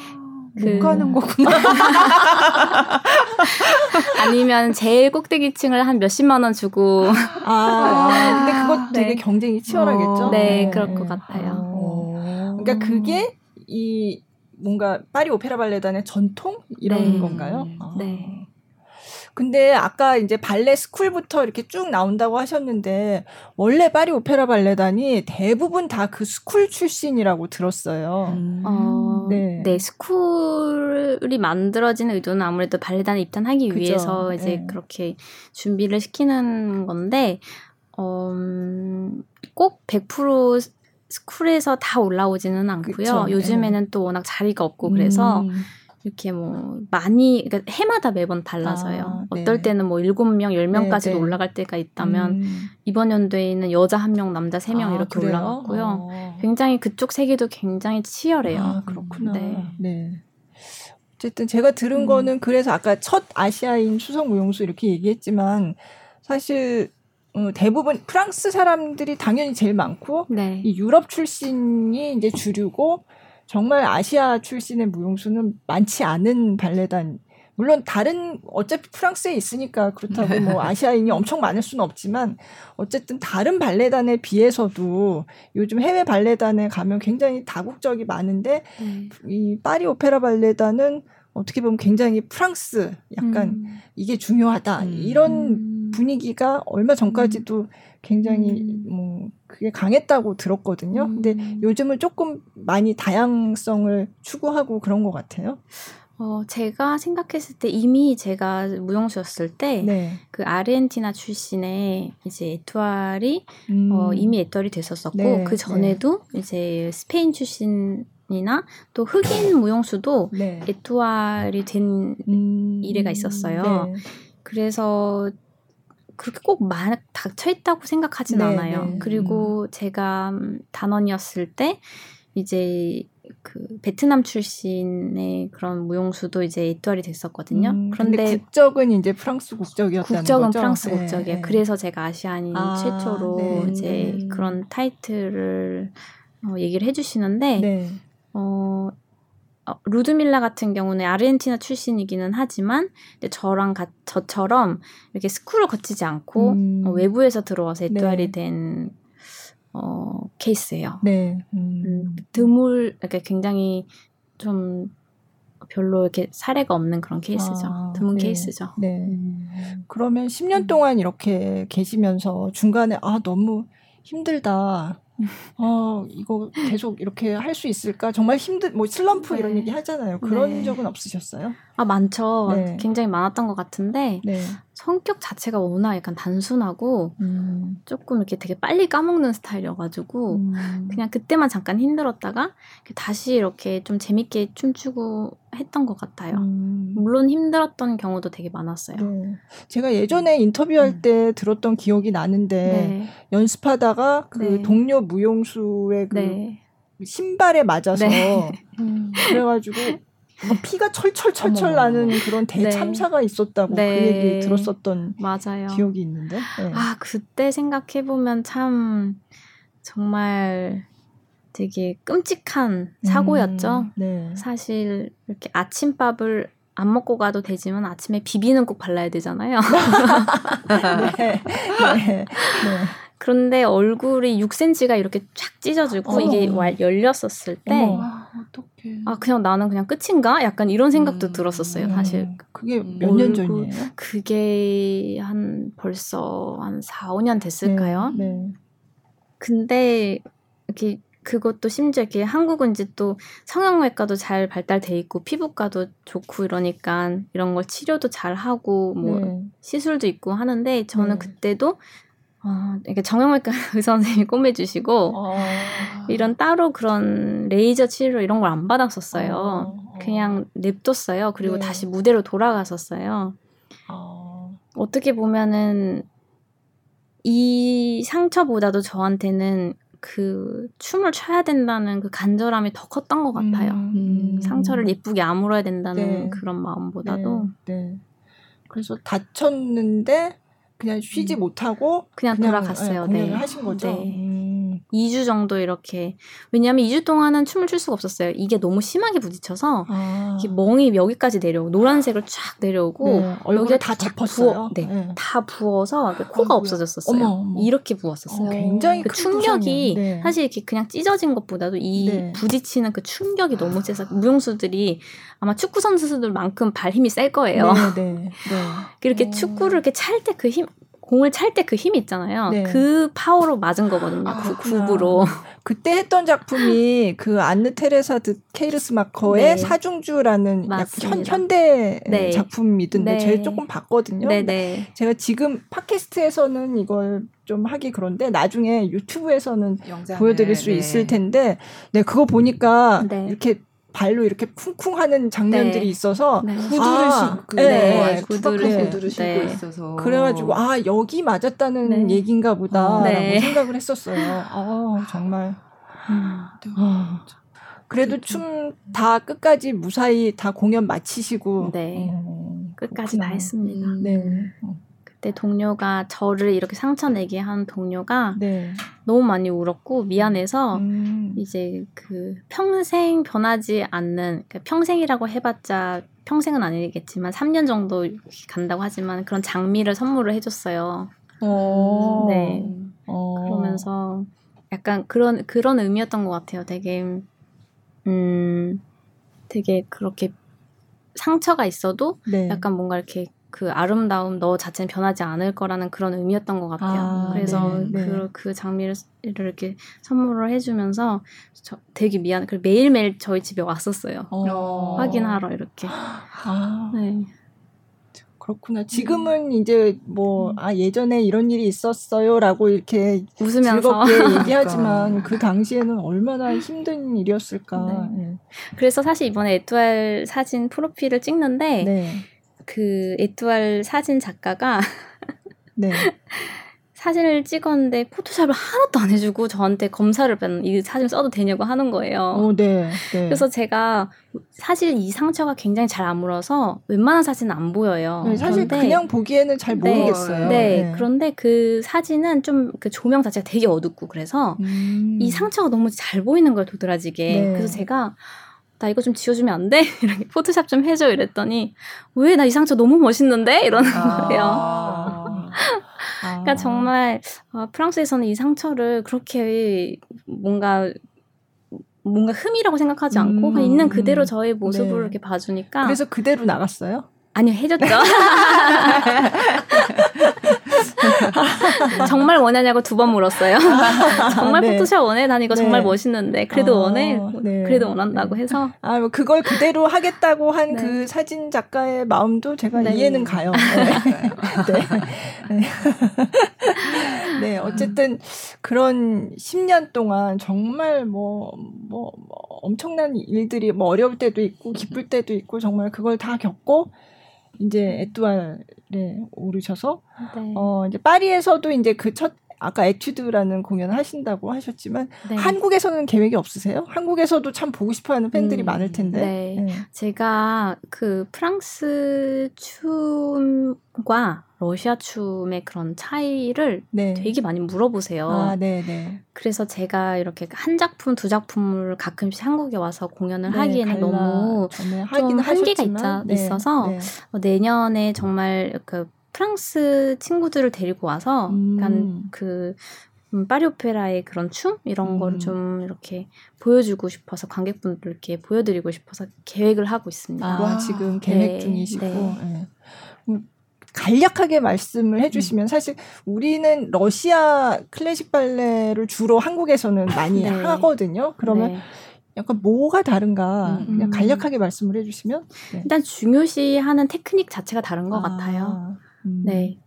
그... 가는 거구나. 아니면 제일 꼭대기층을 한 몇십만 원 주고. 아, 아 근데 그것 되게 네. 경쟁이 치열하겠죠? 어, 네, 네, 그럴 것 같아요. 어. 그러니까 그게 이 뭔가 파리 오페라 발레단의 전통 이런 네. 건가요? 아. 네. 근데 아까 이제 발레 school부터 이렇게 쭉 나온다고 하셨는데 원래 파리 오페라 발레단이 대부분 다 그 school 출신이라고 들었어요. 음. 어, 네. 네, school이 만들어진 의도는 아무래도 발레단에 입단하기 그죠. 위해서 이제 네. 그렇게 준비를 시키는 건데 어, 꼭100% school에서 다 올라오지는 않고요. 그쵸. 요즘에는 네. 또 워낙 자리가 없고 그래서 음. 이렇게 뭐 많이 그러니까 해마다 매번 달라서요. 아, 네. 어떨 때는 뭐 7명, 10명까지도 네, 네. 올라갈 때가 있다면 음. 이번 연도에는 여자 1명, 남자 3명 아, 이렇게 그래요? 올라갔고요. 어. 굉장히 그쪽 세계도 굉장히 치열해요. 아, 그렇구나. 네. 네. 어쨌든 제가 들은 음. 거는 그래서 아까 첫 아시아인 수석 무용수 이렇게 얘기했지만 사실 어, 대부분 프랑스 사람들이 당연히 제일 많고 네. 이 유럽 출신이 이제 주류고 정말 아시아 출신의 무용수는 많지 않은 발레단 물론 다른 어차피 프랑스에 있으니까 그렇다고 뭐 아시아인이 엄청 많을 수는 없지만 어쨌든 다른 발레단에 비해서도 요즘 해외 발레단에 가면 굉장히 다국적이 많은데 음. 이 파리 오페라 발레단은 어떻게 보면 굉장히 프랑스 약간 음. 이게 중요하다 음. 이런 분위기가 얼마 전까지도 굉장히 음. 뭐 그게 강했다고 들었거든요. 근데 음. 요즘은 조금 많이 다양성을 추구하고 그런 것 같아요. 어, 제가 생각했을 때 이미 제가 무용수였을 때, 네. 그 아르헨티나 출신의 이제 에투알이, 음. 어, 이미 에투알이 됐었었고, 네. 그 전에도 네. 이제 스페인 출신 이나 또 흑인 무용수도 네. 에투알이 된 음. 이래가 있었어요. 네. 그래서 그렇게 꼭막 닥쳐 있다고 생각하진 네, 않아요. 그리고 음. 제가 단원이었을 때, 이제 그 베트남 출신의 그런 무용수도 이제 이투알이 됐었거든요. 음, 그런데 국적은 이제 프랑스 국적이었다는 국적은 거죠? 프랑스 네, 국적이에요. 네. 그래서 제가 아시아인 아, 최초로 네. 이제 음. 그런 타이틀을 어, 얘기를 해주시는데 네. 어, 어, 루드밀라 같은 경우는 아르헨티나 출신이기는 하지만 저랑 가, 저처럼 이렇게 스쿨을 거치지 않고 음. 어, 외부에서 들어와서 에투알이 네. 된 어, 케이스예요. 네. 음. 음, 드물, 그러니까 굉장히 좀 별로 이렇게 사례가 없는 그런 케이스죠. 아, 드문 네. 케이스죠. 네. 음. 그러면 10년 동안 이렇게 계시면서 중간에 아 너무 힘들다. 어 이거 계속 이렇게 할 수 있을까? 정말 힘들 뭐 슬럼프 네. 이런 얘기 하잖아요. 그런 네. 적은 없으셨어요? 아 많죠. 네. 굉장히 많았던 것 같은데 네. 성격 자체가 워낙 약간 단순하고 음. 조금 이렇게 되게 빨리 까먹는 스타일이어가지고 음. 그냥 그때만 잠깐 힘들었다가 다시 이렇게 좀 재밌게 춤추고 했던 것 같아요. 음. 물론 힘들었던 경우도 되게 많았어요. 네. 제가 예전에 인터뷰할 음. 때 들었던 기억이 나는데 네. 연습하다가 그 네. 동료 무용수의 그 네. 신발에 맞아서 네. 그래가지고 뭐 피가 철철철철 나는 그런 대참사가 네. 있었다고 네. 그 얘기 들었었던 맞아요. 기억이 있는데. 네. 아 그때 생각해 보면 참 정말 되게 끔찍한 사고였죠. 음, 네. 사실 이렇게 아침밥을 안 먹고 가도 되지만 아침에 비비는 꼭 발라야 되잖아요. 네. 네. 네. 그런데 얼굴이 6cm가 이렇게 쫙 찢어지고 어. 이게 열렸었을 때, 아, 아, 그냥 나는 그냥 끝인가? 약간 이런 생각도 음. 들었었어요, 사실. 그게 몇 년 전이에요? 그게 한 벌써 한 4, 5년 됐을까요? 네, 네. 근데 이렇게 그것도 심지어 이렇게 한국은 이제 또 성형외과도 잘 발달돼 있고 피부과도 좋고 이러니까 이런 걸 치료도 잘 하고 뭐 네. 시술도 있고 하는데 저는 네. 그때도 어, 이렇게 정형외과 의사 선생님이 꼬매주시고 어. 이런 따로 그런 레이저 치료 이런 걸 안 받았었어요. 어. 그냥 냅뒀어요. 그리고 네. 다시 무대로 돌아갔었어요. 어. 어떻게 보면은 이 상처보다도 저한테는 그 춤을 춰야 된다는 그 간절함이 더 컸던 것 같아요. 음. 음. 상처를 예쁘게 아물어야 된다는 네. 그런 마음보다도. 네. 네. 그래서 다쳤는데 그냥 쉬지 음. 못하고 그냥, 그냥 돌아갔어요. 네, 네. 하신 거죠. 네. 음. 2주 정도 이렇게 왜냐하면 2주 동안은 춤을 출 수가 없었어요. 이게 너무 심하게 부딪혀서 아. 멍이 여기까지 내려오고 노란색을 쫙 내려오고 네. 얼굴에 다 잡혔어요. 부어, 네, 네, 다 부어서 코가 없어졌었어요. 어머, 어머. 이렇게 부었었어요. 어, 굉장히 그 충격이 네. 사실 이렇게 그냥 찢어진 것보다도 이 네. 부딪히는 그 충격이 너무 세서 무용수들이 아마 축구 선수들만큼 발 힘이 셀 거예요. 네, 네, 네. 이렇게 오. 축구를 이렇게 찰 때 그 힘, 공을 찰 때 그힘 있잖아요. 네. 그 파워로 맞은 거거든요. 아, 그 굽으로. 그때 했던 작품이 그 안느 테레사 드 케이르스 마커의 네. 사중주라는 현, 현대 네. 작품이던데 네. 제가 조금 봤거든요. 네, 네. 제가 지금 팟캐스트에서는 이걸 좀 하기 그런데 나중에 유튜브에서는 보여드릴 수 네. 있을 텐데 네 그거 보니까 이렇게 발로 이렇게 쿵쿵 하는 장면들이 네. 있어서 네. 구두를 아, 신고 네, 네. 구두를, 구두를 신고 네. 있어서 그래가지고 아 여기 맞았다는 네. 얘긴가 보다라고 네. 생각을 했었어요. 아 정말 음. 아, 그래도 춤 다 끝까지 무사히 다 공연 마치시고 네 어, 끝까지 그렇구나. 다 했습니다. 음, 네. 그때 동료가 저를 이렇게 상처 내게 한 동료가 네. 너무 많이 울었고 미안해서 음. 이제 그 평생 변하지 않는 그러니까 평생이라고 해봤자 평생은 아니겠지만 3년 정도 간다고 하지만 그런 장미를 선물을 해줬어요. 오. 네. 오. 그러면서 약간 그런 그런 의미였던 것 같아요. 되게 음 되게 그렇게 상처가 있어도 네. 약간 뭔가 이렇게 그 아름다움 너 자체는 변하지 않을 거라는 그런 의미였던 것 같아요. 아, 그래서 네, 네. 그, 그 장미를 이렇게 선물을 해주면서 저 되게 미안. 그리고 매일매일 저희 집에 왔었어요. 어. 확인하러 이렇게. 아. 네. 그렇구나. 지금은 음. 이제 뭐, 음. 아, 예전에 이런 일이 있었어요. 라고 이렇게 웃으면서 즐겁게 얘기하지만 그 당시에는 얼마나 힘든 일이었을까. 네. 네. 그래서 사실 이번에 에투알 사진 프로필을 찍는데, 네. 그 에투알 사진 작가가 네. 사진을 찍었는데 포토샵을 하나도 안 해주고 저한테 검사를 이 사진 써도 되냐고 하는 거예요. 오, 네, 네. 그래서 제가 사실 이 상처가 굉장히 잘안 물어서 웬만한 사진은 안 보여요. 네, 사실 그런데, 그냥 보기에는 잘 네, 모르겠어요. 네, 네, 그런데 그 사진은 좀 그 조명 자체가 되게 어둡고 그래서 음. 이 상처가 너무 잘 보이는 거예요, 도드라지게. 네. 그래서 제가 나 이거 좀 지워주면 안 돼? 이렇게 포토샵 좀 해줘 이랬더니 왜 나 이 상처 너무 멋있는데? 이러는 아. 거예요. 그러니까 정말 어, 프랑스에서는 이 상처를 그렇게 뭔가 뭔가 흠이라고 생각하지 않고 음, 있는 그대로 저의 모습을 네. 이렇게 봐주니까 그래서 그대로 나갔어요? 아니요 해줬죠. 정말 원하냐고 두 번 물었어요. 정말 네. 포토샵 원해? 난 이거 네. 정말 멋있는데 그래도 어, 원해? 네. 그래도 원한다고 해서 아, 뭐 그걸 그대로 하겠다고 한그 네. 사진 작가의 마음도 제가 네. 이해는 가요. 네. 네. 어쨌든 그런 10년 동안 정말 뭐, 뭐, 뭐 엄청난 일들이 뭐 어려울 때도 있고 기쁠 때도 있고 정말 그걸 다 겪고 이제 에뚜알에 오르셔서 네. 어 이제 파리에서도 이제 그 첫 아까 에튜드라는 공연을 하신다고 하셨지만 네. 한국에서는 계획이 없으세요? 한국에서도 참 보고 싶어하는 팬들이 음, 많을 텐데. 네. 네. 제가 그 프랑스 춤과 러시아 춤의 그런 차이를 네. 되게 많이 물어보세요. 아, 네, 네. 그래서 제가 이렇게 한 작품, 두 작품을 가끔씩 한국에 와서 공연을 네, 하기에는 너무 좀 한계가 있자, 네, 있어서 네. 어, 내년에 정말 그 프랑스 친구들을 데리고 와서 음. 약간 그 음, 파리 오페라의 그런 춤 이런 음. 거를 좀 이렇게 보여주고 싶어서 관객분들께 보여드리고 싶어서 계획을 하고 있습니다. 아, 지금 계획 네, 중이시고. 네. 네. 간략하게 말씀을 해주시면 음. 사실 우리는 러시아 클래식 발레를 주로 한국에서는 많이 네. 하거든요. 그러면 네. 약간 뭐가 다른가 음. 그냥 간략하게 말씀을 해주시면 네. 일단 중요시하는 테크닉 자체가 다른 것 아, 같아요. 음. 네,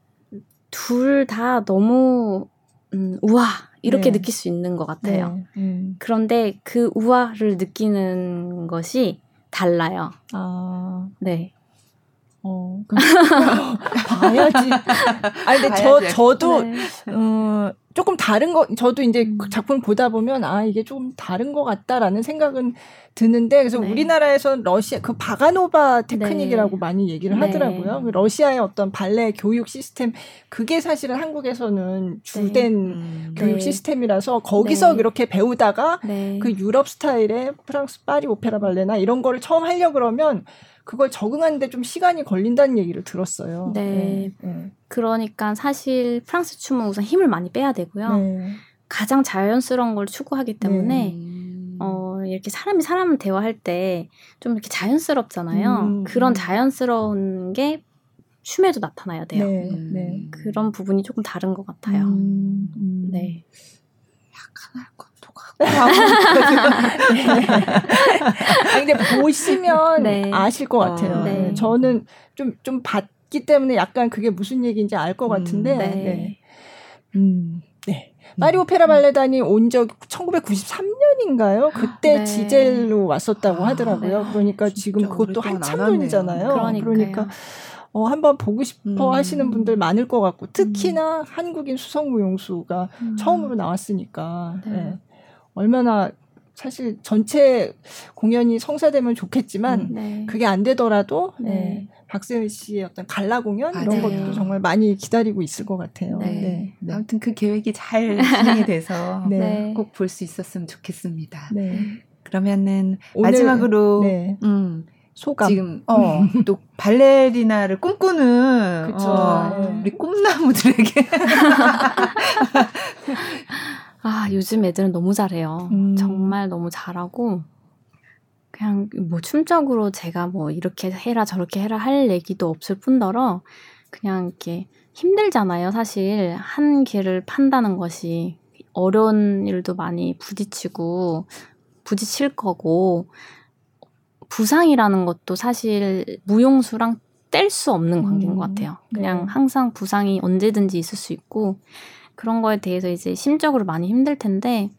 둘 다 너무 음, 우와 이렇게 네. 느낄 수 있는 것 같아요. 네. 음. 그런데 그 우와를 느끼는 것이 달라요. 아. 네. 어, 봐야지. 아니, 근데 저, 저도, 네. 어, 조금 다른 거, 저도 이제 음. 그 작품을 보다 보면, 아, 이게 좀 다른 것 같다라는 생각은 드는데, 그래서 네. 우리나라에서 러시아, 그 바가노바 테크닉이라고 네. 많이 얘기를 네. 하더라고요. 그 러시아의 어떤 발레 교육 시스템, 그게 사실은 한국에서는 주된 네. 음. 교육 네. 시스템이라서, 거기서 그렇게 배우다가, 그 유럽 스타일의 프랑스 파리 오페라 발레나 이런 거를 처음 하려 그러면, 그걸 적응하는데 좀 시간이 걸린다는 얘기를 들었어요. 네. 네. 네. 그러니까 사실 프랑스 춤은 우선 힘을 많이 빼야 되고요. 네. 가장 자연스러운 걸 추구하기 때문에 네. 어, 이렇게 사람이 사람을 대화할 때 좀 이렇게 자연스럽잖아요. 음, 그런 음. 자연스러운 게 춤에도 나타나야 돼요. 네, 음. 그런 부분이 조금 다른 것 같아요. 음, 음. 네. 약간 할 것. 아 근데 보시면 네. 아실 것 같아요. 어, 네. 저는 좀 좀 봤기 때문에 약간 그게 무슨 얘기인지 알 것 같은데. 음, 네. 네. 음, 네. 파리 오페라 발레단이 온 적 1993년인가요? 그때 네. 지젤로 왔었다고 아, 하더라고요. 아, 네. 그러니까 지금 그것도 한참 전이잖아요. 그러니까 어, 한번 보고 싶어 음. 하시는 분들 많을 것 같고 특히나 음. 한국인 수성무용수가 음. 처음으로 나왔으니까 네. 네. 얼마나 사실 전체 공연이 성사되면 좋겠지만 음, 네. 그게 안 되더라도 네. 네. 박세은 씨의 어떤 갈라 공연 아, 이런 것도 정말 많이 기다리고 있을 것 같아요. 네. 네. 네. 아무튼 그 계획이 잘 진행이 돼서 꼭 볼 수 있었으면 좋겠습니다. 그러면은 마지막으로 음, 소감. 지금 어, 또 발레리나를 꿈꾸는 어, 우리 꿈나무들에게 아, 요즘 애들은 너무 잘해요. 음. 정말 너무 잘하고, 그냥 뭐 춤적으로 제가 뭐 이렇게 해라 저렇게 해라 할 얘기도 없을 뿐더러, 그냥 이렇게 힘들잖아요. 사실 한 길을 판다는 것이 어려운 일도 많이 부딪히고, 부딪힐 거고, 부상이라는 것도 사실 무용수랑 뗄 수 없는 관계인 음. 것 같아요. 그냥 네. 항상 부상이 언제든지 있을 수 있고, 그런 거에 대해서 이제 심적으로 많이 힘들 텐데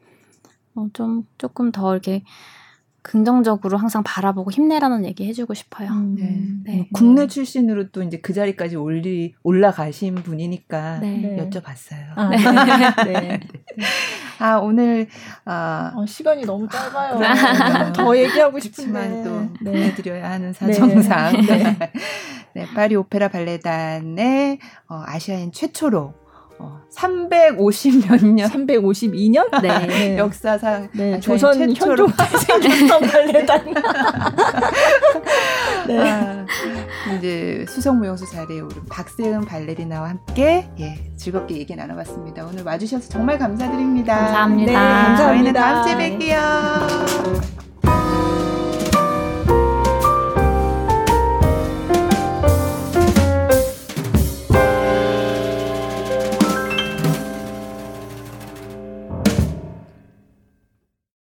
어, 좀 조금 더 이렇게 긍정적으로 항상 바라보고 힘내라는 얘기 해주고 싶어요. 음, 네. 네. 뭐 국내 출신으로 또 이제 그 자리까지 올리 올라가신 분이니까 네. 여쭤봤어요. 아, 네. 네. 아 오늘 아 어, 시간이 너무 짧아요. 아, 더 얘기하고 싶지만 또 보내드려야 하는 사정상. 네. 네. 파리 오페라 발레단의 어, 아시아인 최초로 어, 350몇 년, 352년 네. 네. 역사상 네. 조선 최초로 생겼던 발레단. 네. 아, 이제 수성무용수 자리에 오른 박세은 발레리나와 함께 예, 즐겁게 얘기 나눠봤습니다. 오늘 와주셔서 정말 감사드립니다. 감사합니다. 네, 감사합니다. 저희는 다음 주에 뵐게요.